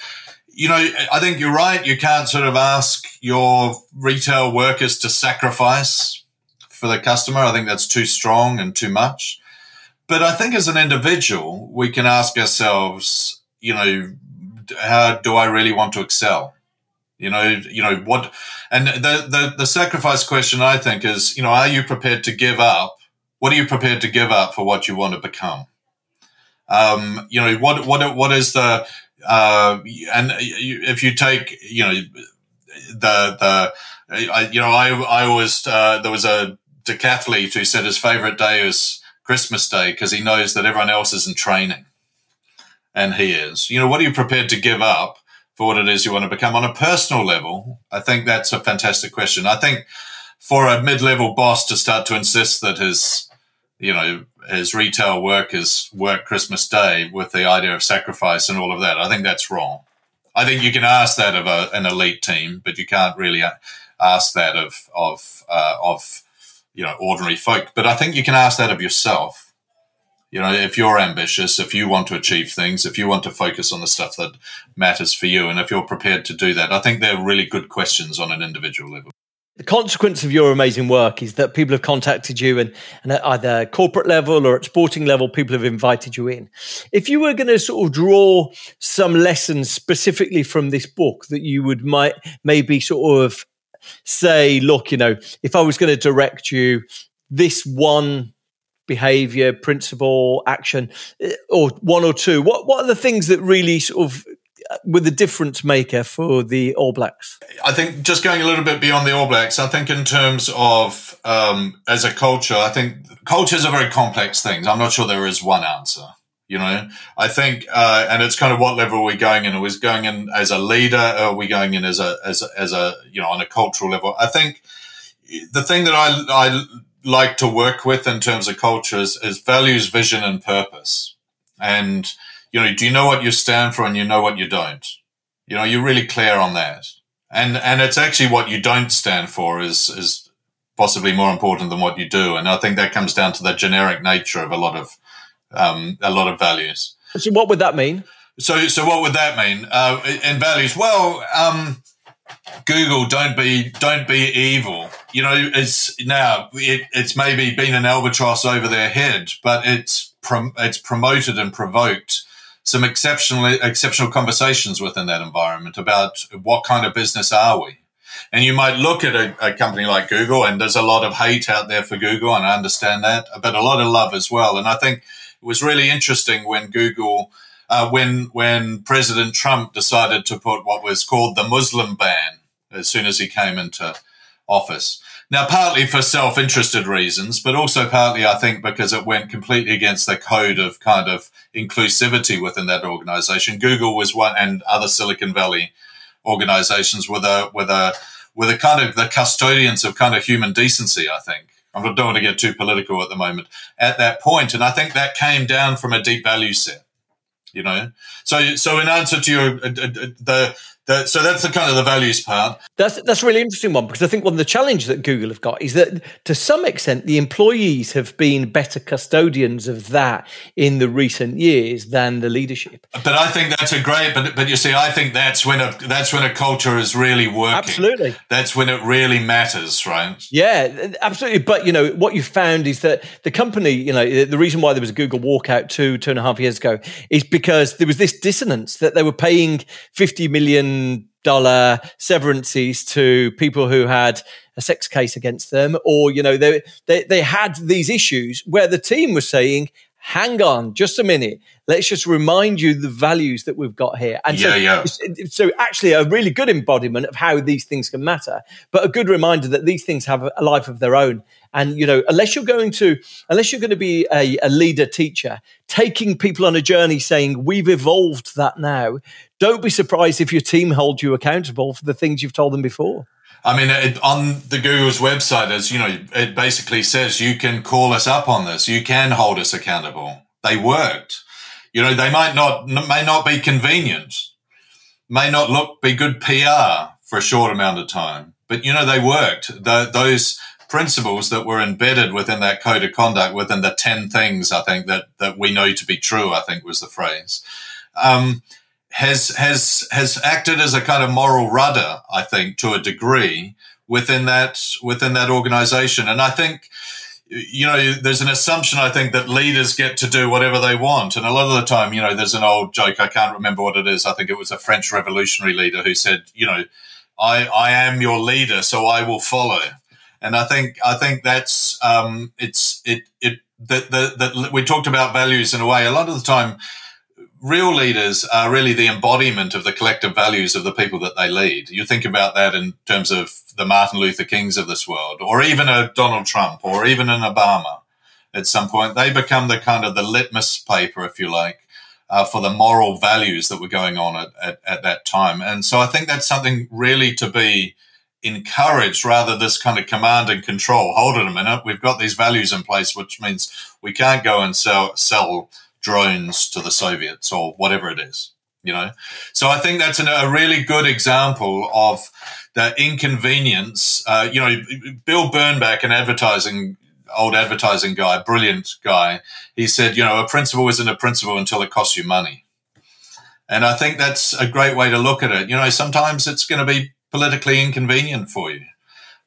you know I think you're right. You can't sort of ask your retail workers to sacrifice for the customer. I think that's too strong and too much. But I think as an individual, we can ask ourselves, you know, how do I really want to excel? You know, you know what, and the, the the sacrifice question I think is, you know, are you prepared to give up? What are you prepared to give up for what you want to become? Um, you know, what what what is the uh, and if you take, you know, the the I, you know, I I was, uh, there was a decathlete who said his favorite day was Christmas Day because he knows that everyone else is in training, and he is. You know, what are you prepared to give up for what it is you want to become on a personal level? I think that's a fantastic question. I think for a mid-level boss to start to insist that his, you know, his retail workers work Christmas Day with the idea of sacrifice and all of that, I think that's wrong. I think you can ask that of a, an elite team, but you can't really ask that of of uh, of you know ordinary folk. But I think you can ask that of yourself you know, if you're ambitious, if you want to achieve things, if you want to focus on the stuff that matters for you, and if you're prepared to do that, I think they're really good questions on an individual level. The consequence of your amazing work is that people have contacted you, and, and at either corporate level or at sporting level, people have invited you in. If you were going to sort of draw some lessons specifically from this book that you would might maybe sort of say, look, you know, if I was going to direct you, this one behavior, principle, action, eh, or one or two? What what are the things that really sort of were the difference maker for the All Blacks? I think just going a little bit beyond the All Blacks, I think in terms of um, as a culture, I think cultures are very complex things. I'm not sure there is one answer. You know, I think, uh, and it's kind of what level are we going in? Are we going in as a leader? Are we going in as a, as a, as a, you know, on a cultural level? I think the thing that I, I like to work with in terms of cultures is values, vision, and purpose. And, you know, do you know what you stand for and you know what you don't? You know, you're really clear on that. And, and it's actually what you don't stand for is, is possibly more important than what you do. And I think that comes down to the generic nature of a lot of, um, a lot of values. So what would that mean? So, so what would that mean? Uh, in values? Well, um, Google, don't be don't be evil. You know, it's now it, it's maybe been an albatross over their head, but it's prom- it's promoted and provoked some exceptional exceptional conversations within that environment about what kind of business are we. And you might look at a, a company like Google, and there's a lot of hate out there for Google, and I understand that, but a lot of love as well. And I think it was really interesting when Google uh, when when President Trump decided to put what was called the Muslim ban as soon as he came into office. Now, partly for self-interested reasons, but also partly, I think, because it went completely against the code of kind of inclusivity within that organization. Google was one, and other Silicon Valley organizations were the were the were the kind of the custodians of kind of human decency. I think. I don't want to get too political at the moment at that point, and I think that came down from a deep value set you know so so in answer to your uh, uh, uh the that, so that's the kind of the values part. That's that's a really interesting one because I think one of the challenges that Google have got is that to some extent the employees have been better custodians of that in the recent years than the leadership. But I think that's a great. But but you see, I think that's when a that's when a culture is really working. Absolutely, that's when it really matters, right? Yeah, absolutely. But you know what you found is that the company, you know, the reason why there was a Google walkout two two and a half years ago is because there was this dissonance that they were paying fifty million dollar severances to people who had a sex case against them or you know they, they they had these issues where the team was saying hang on just a minute. Let's just remind you the values that we've got here. And yeah, so, yeah. so actually a really good embodiment of how these things can matter but a good reminder that these things have a life of their own. And you know unless you're going to unless you're going to be a, a leader teacher taking people on a journey saying we've evolved that now don't be surprised if your team hold you accountable for the things you've told them before. I mean, it, on the Google's website, as you know, it basically says you can call us up on this. You can hold us accountable. They worked. You know, they might not may not be convenient, may not look be good PR for a short amount of time, but you know they worked. The, those principles that were embedded within that code of conduct, within the ten things, I think that that we know to be true. I think was the phrase. Um, has has has acted as a kind of moral rudder, I think, to a degree within that within that organization. And I think you know, there's an assumption I think that leaders get to do whatever they want. And a lot of the time, you know, there's an old joke, I can't remember what it is. I think it was a French revolutionary leader who said, you know, I, I am your leader, so I will follow. And I think I think that's um, it's it it that that we talked about values in a way. A lot of the time, real leaders are really the embodiment of the collective values of the people that they lead. You think about that in terms of the Martin Luther Kings of this world, or even a Donald Trump, or even an Obama. At some point, they become the kind of the litmus paper, if you like, uh, for the moral values that were going on at, at, at that time. And so I think that's something really to be encouraged rather this kind of command and control. Hold it a minute. We've got these values in place, which means we can't go and sell, sell drones to the Soviets or whatever it is, you know? So I think that's an, a really good example of the inconvenience. Uh, you know, Bill Bernbach, an advertising, old advertising guy, brilliant guy, he said, you know, a principle isn't a principle until it costs you money. And I think that's a great way to look at it. You know, sometimes it's going to be politically inconvenient for you.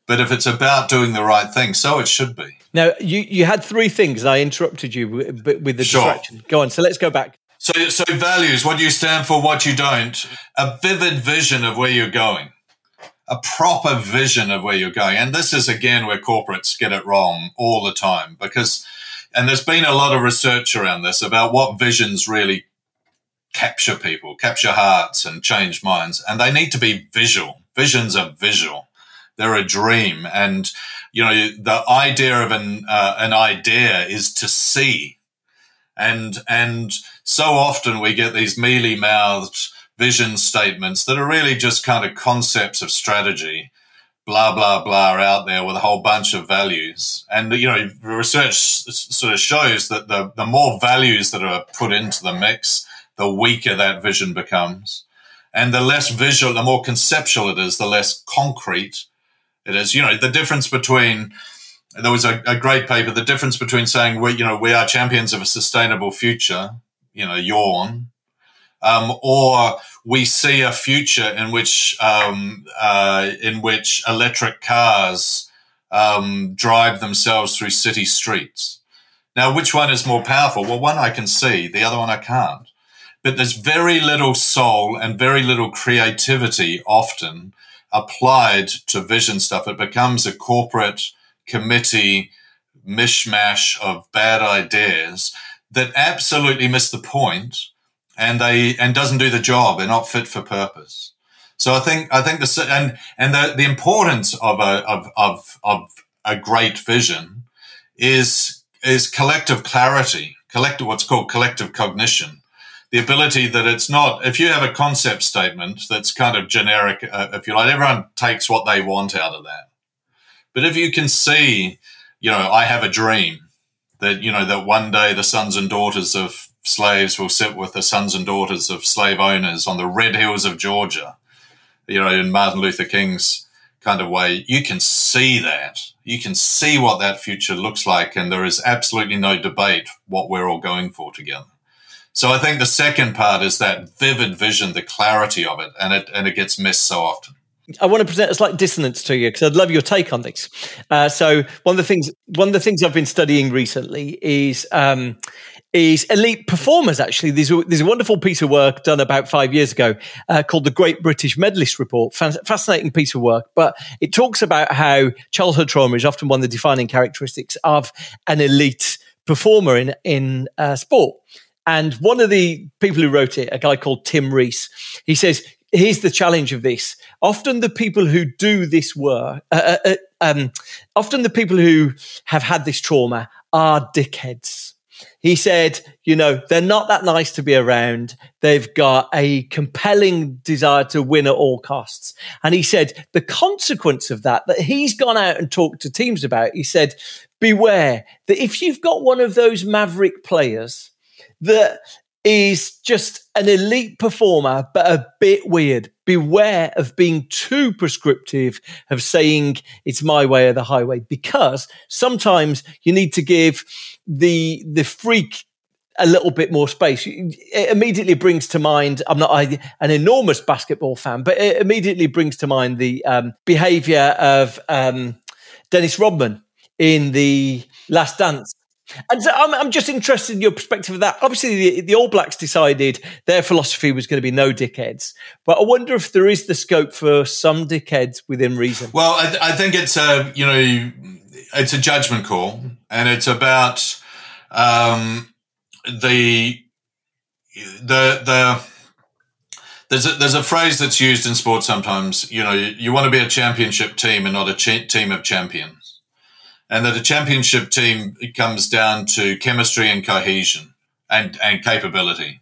But if it's about doing the right thing, so it should be. Now, you, you had three things. I interrupted you with, with the sure. distraction. Go on. So let's go back. So, so values, what you stand for, what you don't, a vivid vision of where you're going, a proper vision of where you're going. And this is again where corporates get it wrong all the time because, and there's been a lot of research around this about what visions really capture people, capture hearts and change minds. And they need to be visual. Visions are visual they're a dream. And, you know, the idea of an, uh, an idea is to see. And, and so often we get these mealy mouthed vision statements that are really just kind of concepts of strategy blah blah blah out there with a whole bunch of values and you know research sort of shows that the, the more values that are put into the mix the weaker that vision becomes and the less visual the more conceptual it is the less concrete it is, you know, the difference between there was a, a, great paper. The difference between saying we, you know, we are champions of a sustainable future, you know, yawn, um, or we see a future in which um, uh, in which electric cars um, drive themselves through city streets. Now, which one is more powerful? Well, one I can see, the other one I can't. But there's very little soul and very little creativity often applied to vision stuff. It becomes a corporate committee mishmash of bad ideas that absolutely miss the point and they and doesn't do the job. They're not fit for purpose. So I think I think the and and the, the importance of a of, of of a great vision is is collective clarity, collective what's called collective cognition the ability that it's not, if you have a concept statement that's kind of generic, uh, if you like, everyone takes what they want out of that. But if you can see, you know, I have a dream that, you know, that one day the sons and daughters of slaves will sit with the sons and daughters of slave owners on the red hills of Georgia, you know, in Martin Luther King's kind of way, you can see that. You can see what that future looks like. And there is absolutely no debate what we're all going for together. So I think the second part is that vivid vision, the clarity of it, and it and it gets missed so often. I want to present a slight dissonance to you because I'd love your take on this. Uh, so one of the things one of the things I've been studying recently is um, is elite performers. Actually, there's a, there's a wonderful piece of work done about five years ago uh, called the Great British Medalist Report. Fascinating piece of work, but it talks about how childhood trauma is often one of the defining characteristics of an elite performer in in uh, sport. And one of the people who wrote it, a guy called Tim Rees, he says, here's the challenge of this. Often the people who do this work, uh, uh, uh, um, often the people who have had this trauma are dickheads. He said, you know, they're not that nice to be around. They've got a compelling desire to win at all costs. And he said the consequence of that, that he's gone out and talked to teams about, he said, beware that if you've got one of those maverick players that is just an elite performer, but a bit weird. Beware of being too prescriptive, of saying it's my way or the highway, because sometimes you need to give the, the freak a little bit more space. It immediately brings to mind, I'm not an enormous basketball fan, but it immediately brings to mind the um, behavior of um, Dennis Rodman in the Last Dance and so I'm, I'm just interested in your perspective of that. Obviously, the, the, All Blacks decided their philosophy was going to be no dickheads, but I wonder if there is the scope for some dickheads within reason. Well, I, I think it's a you know it's a judgment call, and it's about um, the the the there's a, there's a phrase that's used in sports sometimes. You know, you, you want to be a championship team and not a team of champions and that a championship team comes down to chemistry and cohesion and and capability.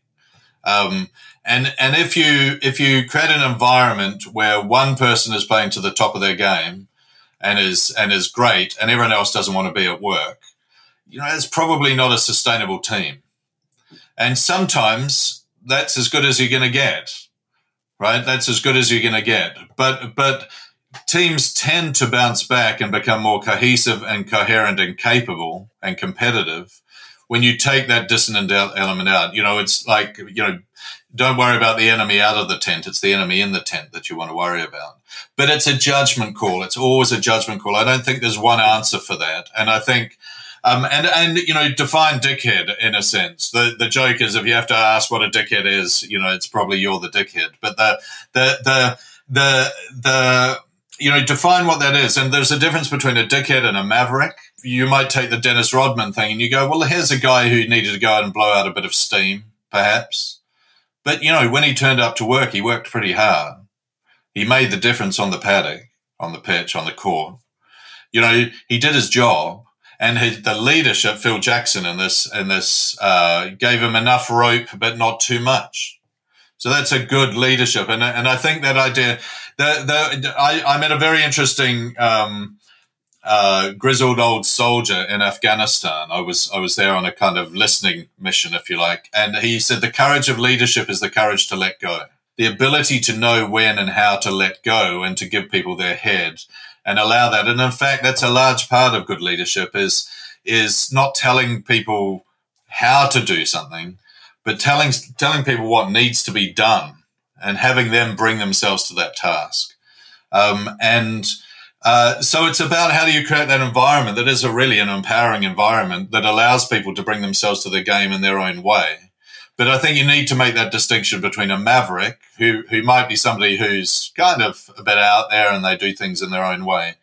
Um, and and if you if you create an environment where one person is playing to the top of their game and is and is great, and everyone else doesn't want to be at work, you know, it's probably not a sustainable team. And sometimes that's as good as you're going to get, right? That's as good as you're going to get. But but teams tend to bounce back and become more cohesive and coherent and capable and competitive when you take that dissonant element out. You know, it's like, you know, don't worry about the enemy out of the tent. It's the enemy in the tent that you want to worry about. But it's a judgment call. It's always a judgment call. I don't think there's one answer for that. And I think, um, and, and, you know, define dickhead in a sense. The, the joke is if you have to ask what a dickhead is, you know, it's probably you're the dickhead. But the, the, the, the, the, you know, define what that is. And there's a difference between a dickhead and a maverick. You might take the Dennis Rodman thing and you go, well, here's a guy who needed to go out and blow out a bit of steam, perhaps. But, you know, when he turned up to work, he worked pretty hard. He made the difference on the paddock, on the pitch, on the court. You know, he did his job. And his, the leadership, Phil Jackson, in this, in this, uh, gave him enough rope, but not too much. So that's a good leadership. And, and I think that idea, the, the, I, I met a very interesting, um, uh, grizzled old soldier in Afghanistan. I was, I was there on a kind of listening mission, if you like. And he said, the courage of leadership is the courage to let go. The ability to know when and how to let go and to give people their head and allow that. And in fact, that's a large part of good leadership is, is not telling people how to do something, but telling telling people what needs to be done and having them bring themselves to that task. Um, and uh, so it's about how do you create that environment that is a really an empowering environment that allows people to bring themselves to the game in their own way. But I think you need to make that distinction between a maverick who who might be somebody who's kind of a bit out there and they do things in their own way,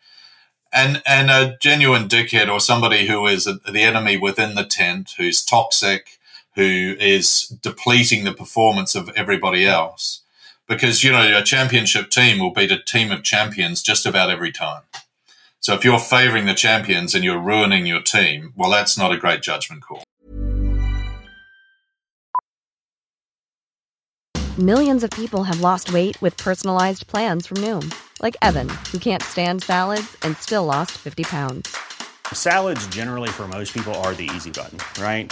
and and a genuine dickhead or somebody who is a, the enemy within the tent, who's toxic, who is depleting the performance of everybody else. Because, you know, a championship team will beat a team of champions just about every time. So if you're favoring the champions and you're ruining your team, well, that's not a great judgment call. Millions of people have lost weight with personalized plans from Noom, like Evan, who can't stand salads and still lost 50 pounds. Salads, generally, for most people, are the easy button, right?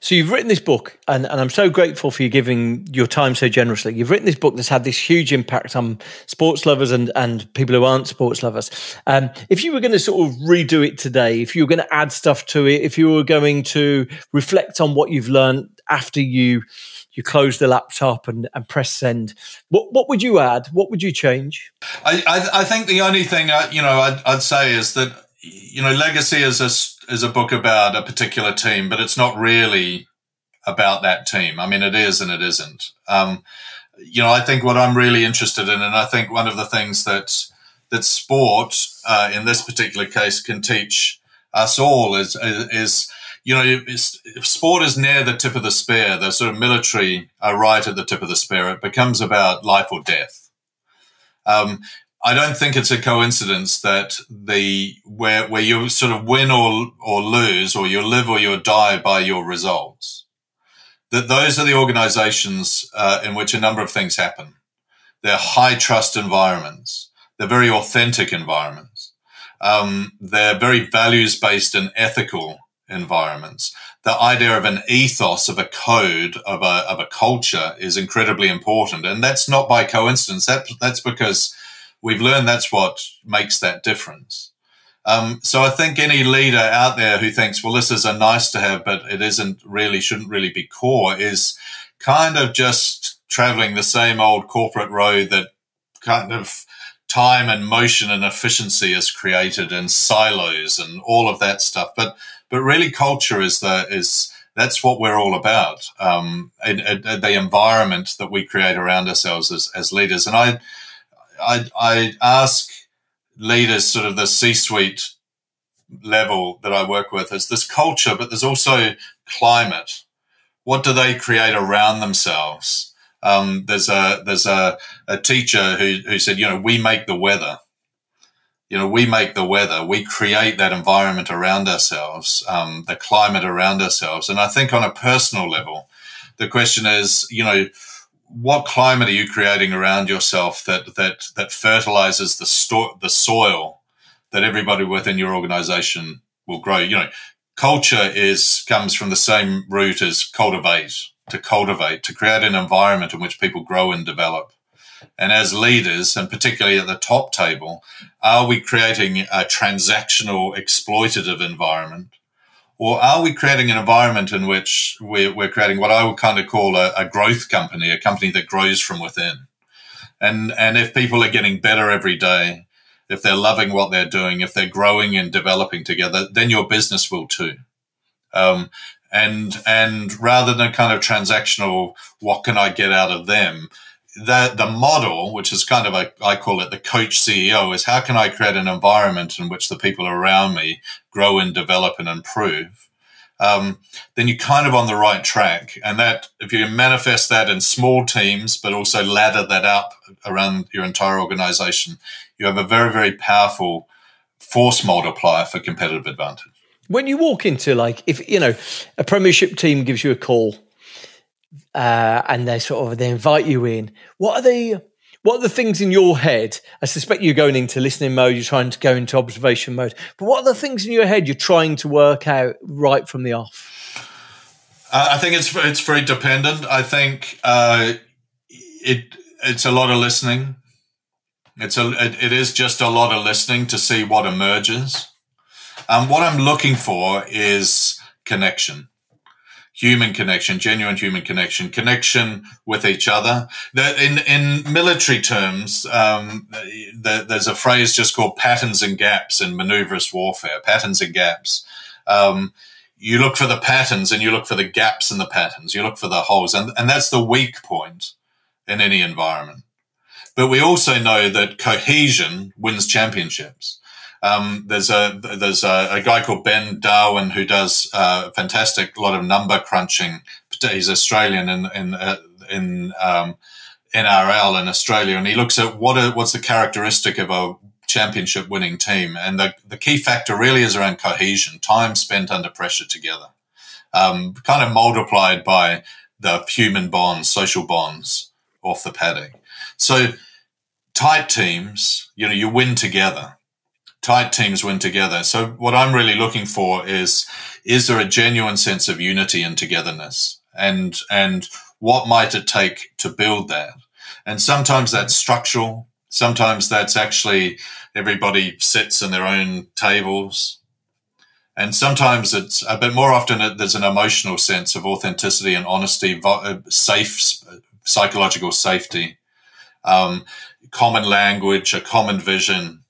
So you've written this book, and, and I'm so grateful for you giving your time so generously. You've written this book that's had this huge impact on sports lovers and, and people who aren't sports lovers. Um, if you were going to sort of redo it today, if you were going to add stuff to it, if you were going to reflect on what you've learned after you you close the laptop and, and press send, what what would you add? What would you change? I I, I think the only thing uh, you know I'd, I'd say is that you know legacy is a is a book about a particular team, but it's not really about that team. I mean, it is and it isn't. Um, you know, I think what I'm really interested in, and I think one of the things that that sport, uh, in this particular case, can teach us all is is, is you know, if sport is near the tip of the spear, the sort of military are right at the tip of the spear. It becomes about life or death. Um, I don't think it's a coincidence that the where where you sort of win or or lose, or you live or you die by your results. That those are the organizations uh, in which a number of things happen. They're high trust environments. They're very authentic environments. Um, they're very values based and ethical environments. The idea of an ethos, of a code, of a of a culture is incredibly important, and that's not by coincidence. That that's because we've learned that's what makes that difference. Um, so I think any leader out there who thinks, well, this is a nice to have, but it isn't really, shouldn't really be core is kind of just traveling the same old corporate road that kind of time and motion and efficiency is created in silos and all of that stuff. But, but really culture is the, is, that's what we're all about. Um, and, and the environment that we create around ourselves as, as leaders. And I, I, I ask leaders, sort of the C suite level that I work with, is this culture, but there's also climate. What do they create around themselves? Um, there's a there's a, a teacher who who said, you know, we make the weather. You know, we make the weather. We create that environment around ourselves, um, the climate around ourselves. And I think on a personal level, the question is, you know, what climate are you creating around yourself that that that fertilizes the sto- the soil that everybody within your organization will grow? You know culture is comes from the same root as cultivate to cultivate to create an environment in which people grow and develop. And as leaders and particularly at the top table are we creating a transactional exploitative environment or are we creating an environment in which we're, we're creating what I would kind of call a, a, growth company, a company that grows from within? And, and if people are getting better every day, if they're loving what they're doing, if they're growing and developing together, then your business will too. Um, and, and rather than kind of transactional, what can I get out of them? The the model, which is kind of a, I call it the coach CEO, is how can I create an environment in which the people around me grow and develop and improve? Um, then you're kind of on the right track. And that, if you manifest that in small teams, but also ladder that up around your entire organization, you have a very, very powerful force multiplier for competitive advantage. When you walk into like, if, you know, a premiership team gives you a call uh, and they sort of they invite you in. What are the what are the things in your head? I suspect you're going into listening mode. You're trying to go into observation mode. But what are the things in your head you're trying to work out right from the off? I think it's it's very dependent. I think uh, it it's a lot of listening. It's a it, it is just a lot of listening to see what emerges. Um, what I'm looking for is connection human connection, genuine human connection, connection with each other. In in military terms, um, the, there's a phrase just called patterns and gaps in maneuverist warfare. Patterns and gaps. Um, you look for the patterns and you look for the gaps in the patterns. You look for the holes, and and that's the weak point in any environment. But we also know that cohesion wins championships. Um, there's a there's a, a, guy called Ben Darwin who does uh, a fantastic lot of number crunching. He's Australian in in uh, in um, NRL in Australia, and he looks at what are, what's the characteristic of a championship winning team, and the the key factor really is around cohesion, time spent under pressure together, um, kind of multiplied by the human bonds, social bonds off the paddock. So tight teams, you know, you win together. Tight teams win together. So what I'm really looking for is, is there a genuine sense of unity and togetherness? And, and what might it take to build that? And sometimes that's structural. Sometimes that's actually everybody sits in their own tables. And sometimes it's, a bit more often there's an emotional sense of authenticity and honesty, uh, safe, psychological safety. Um, common language, a common vision,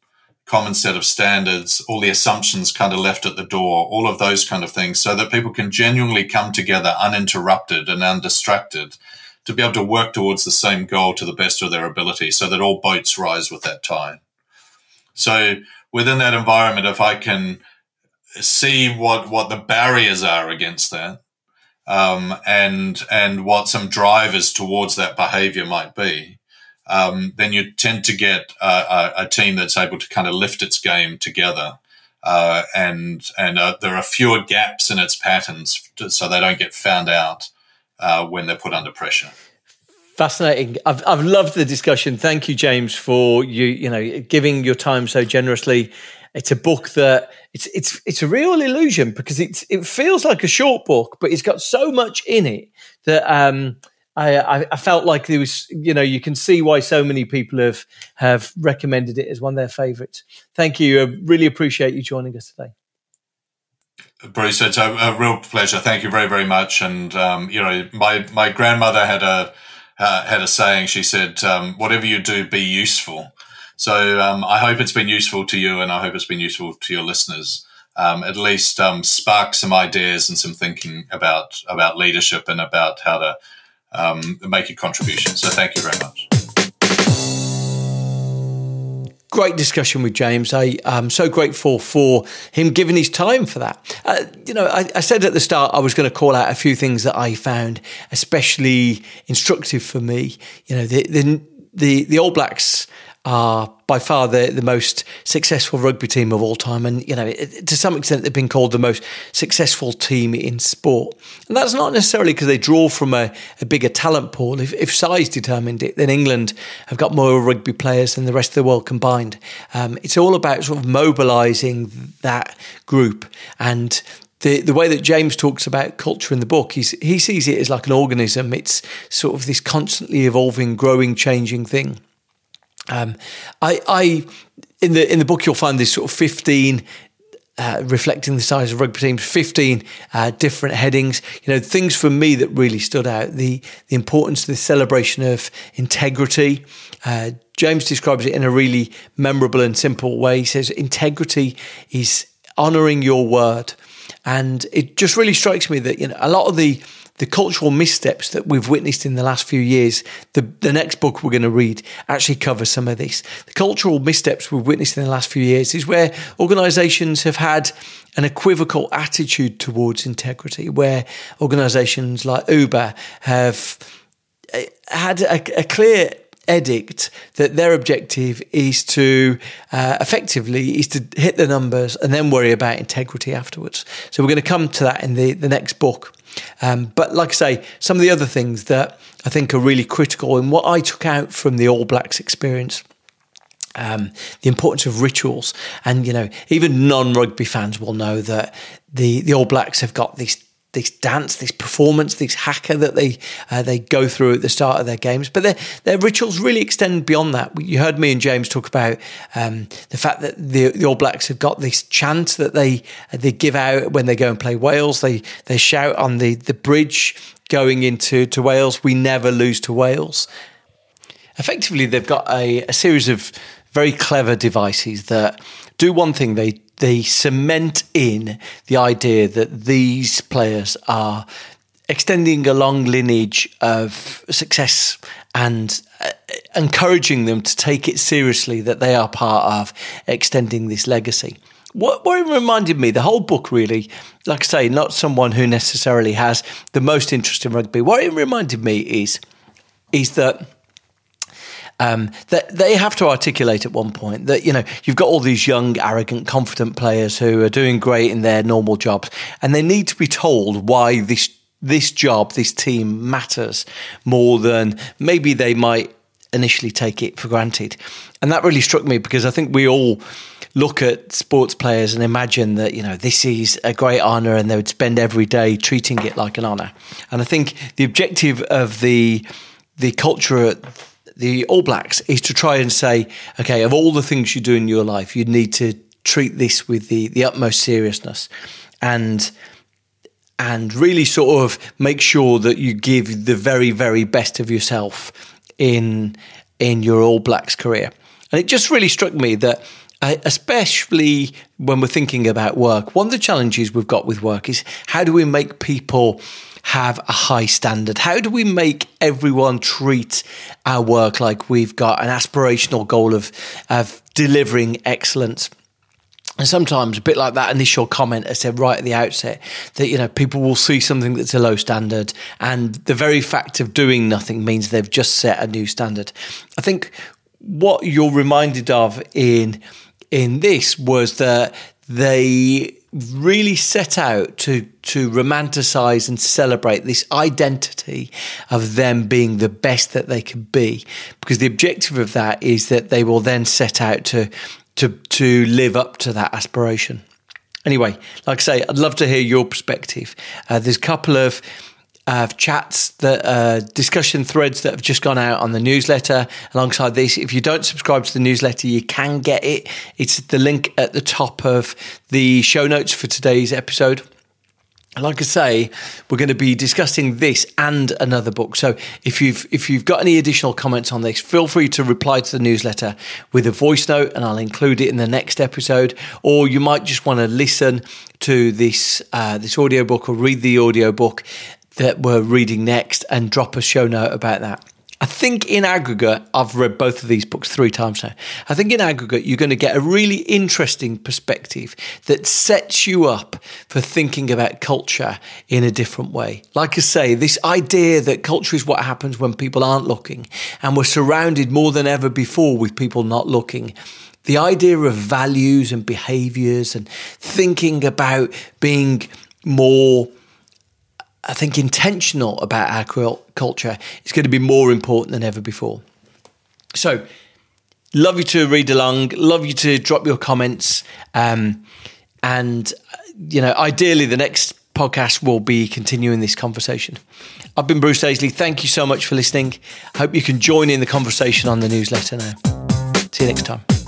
common set of standards, all the assumptions kind of left at the door, all of those kind of things, so that people can genuinely come together uninterrupted and undistracted to be able to work towards the same goal to the best of their ability so that all boats rise with that tide. So within that environment, if I can see what, what the barriers are against that, um, and, and what some drivers towards that behavior might be, um, then you tend to get a, a, a, team that's able to kind of lift its game together. Uh, and and uh, there are fewer gaps in its patterns, so they don't get found out uh, when they're put under pressure. Fascinating. I've I've loved the discussion. Thank you, James, for you you know giving your time so generously. It's a book that it's it's it's a real illusion because it's it feels like a short book, but it's got so much in it that um, I, I, felt like there was, you know, you can see why so many people have have recommended it as one of their favourites. Thank you. I really appreciate you joining us today. Bruce, it's a, a real pleasure. Thank you very, very much. And um, you know, my my grandmother had a uh, had a saying. She said, um, "Whatever you do, be useful." So um, I hope it's been useful to you, and I hope it's been useful to your listeners. Um, at least um, spark some ideas and some thinking about about leadership and about how to um, make a contribution. So thank you very much. Great discussion with James. I am so grateful for him giving his time for that. Uh, you know, I, I, said at the start I was going to call out a few things that I found especially instructive for me. You know, the the the, the All Blacks are by far the, the most successful rugby team of all time. And, you know, to some extent, they've been called the most successful team in sport. And that's not necessarily because they draw from a, a bigger talent pool. If, if, size determined it, then England have got more rugby players than the rest of the world combined. Um, it's all about sort of mobilising that group and the the way that James talks about culture in the book, he's, he sees it as like an organism. It's sort of this constantly evolving, growing, changing thing. Um, I, I, in the in the book, you'll find this sort of fifteen. Uh, reflecting the size of rugby teams, 15 uh, different headings. You know, things for me that really stood out the, the importance of the celebration of integrity. Uh, James describes it in a really memorable and simple way. He says, Integrity is honoring your word. And it just really strikes me that, you know, a lot of the the cultural missteps that we've witnessed in the last few years, the, the next book we're going to read actually covers some of this. The cultural missteps we've witnessed in the last few years is where organizations have had an equivocal attitude towards integrity, where organizations like Uber have eh, had a, a clear edict that their objective is to uh, effectively is to hit the numbers and then worry about integrity afterwards. So we're going to come to that in the, the next book. Um, but like I say, some of the other things that I think are really critical and what I took out from the All Blacks experience. Um, the importance of rituals, and you know, even non-rugby fans will know that the the All Blacks have got these this dance, this performance, this haka that they uh, they go through at the start of their games. But their their rituals really extend beyond that. You heard me and James talk about um, the fact that the, the, All Blacks have got this chant that they they give out when they go and play Wales. They they shout on the the bridge going into to Wales. We never lose to Wales. Effectively, they've got a, a series of very clever devices that do one thing. They they cement in the idea that these players are extending a long lineage of success and uh, encouraging them to take it seriously that they are part of extending this legacy. What, what it reminded me, the whole book really, like I say, not someone who necessarily has the most interest in rugby. What it reminded me is, is that um, that they have to articulate at one point that you know you've got all these young, arrogant, confident players who are doing great in their normal jobs, and they need to be told why this this job, this team matters more than maybe they might initially take it for granted. And that really struck me because I think we all look at sports players and imagine that, you know, this is a great honour and they would spend every day treating it like an honour. And I think the objective of the the culture at the All Blacks is to try and say, okay, of all the things you do in your life, you need to treat this with the, the utmost seriousness. And and really sort of make sure that you give the very, very best of yourself in in your All Blacks career. And it just really struck me that, uh, especially when we're thinking about work, one of the challenges we've got with work is how do we make people have a high standard? How do we make everyone treat our work like we've got an aspirational goal of of delivering excellence? And sometimes, a bit like that initial comment I said right at the outset, that you know people will see something that's a low standard, and the very fact of doing nothing means they've just set a new standard. I think what you're reminded of in in this was that they really set out to to romanticize and celebrate this identity of them being the best that they can be because the objective of that is that they will then set out to to to live up to that aspiration. Anyway, like I say, I'd love to hear your perspective. Uh, there's a couple of uh, chats that uh, discussion threads that have just gone out on the newsletter alongside this if you don't subscribe to the newsletter you can get it it's the link at the top of the show notes for today's episode And like I say, we're going to be discussing this and another book. So if you've if you've got any additional comments on this, feel free to reply to the newsletter with a voice note, and I'll include it in the next episode. Or you might just want to listen to this uh, this audiobook or read the audiobook that we're reading next, and drop a show note about that. I think in aggregate, I've read both of these books three times now. I think in aggregate, you're going to get a really interesting perspective that sets you up for thinking about culture in a different way. Like I say, this idea that culture is what happens when people aren't looking, and we're surrounded more than ever before with people not looking. The idea of values and behaviors and thinking about being more I think, intentional about our culture is going to be more important than ever before. So, love you to read along, love you to drop your comments. Um, and, you know, ideally, the next podcast will be continuing this conversation. I've been Bruce Daisley. Thank you so much for listening. I hope you can join in the conversation on the newsletter now. See you next time.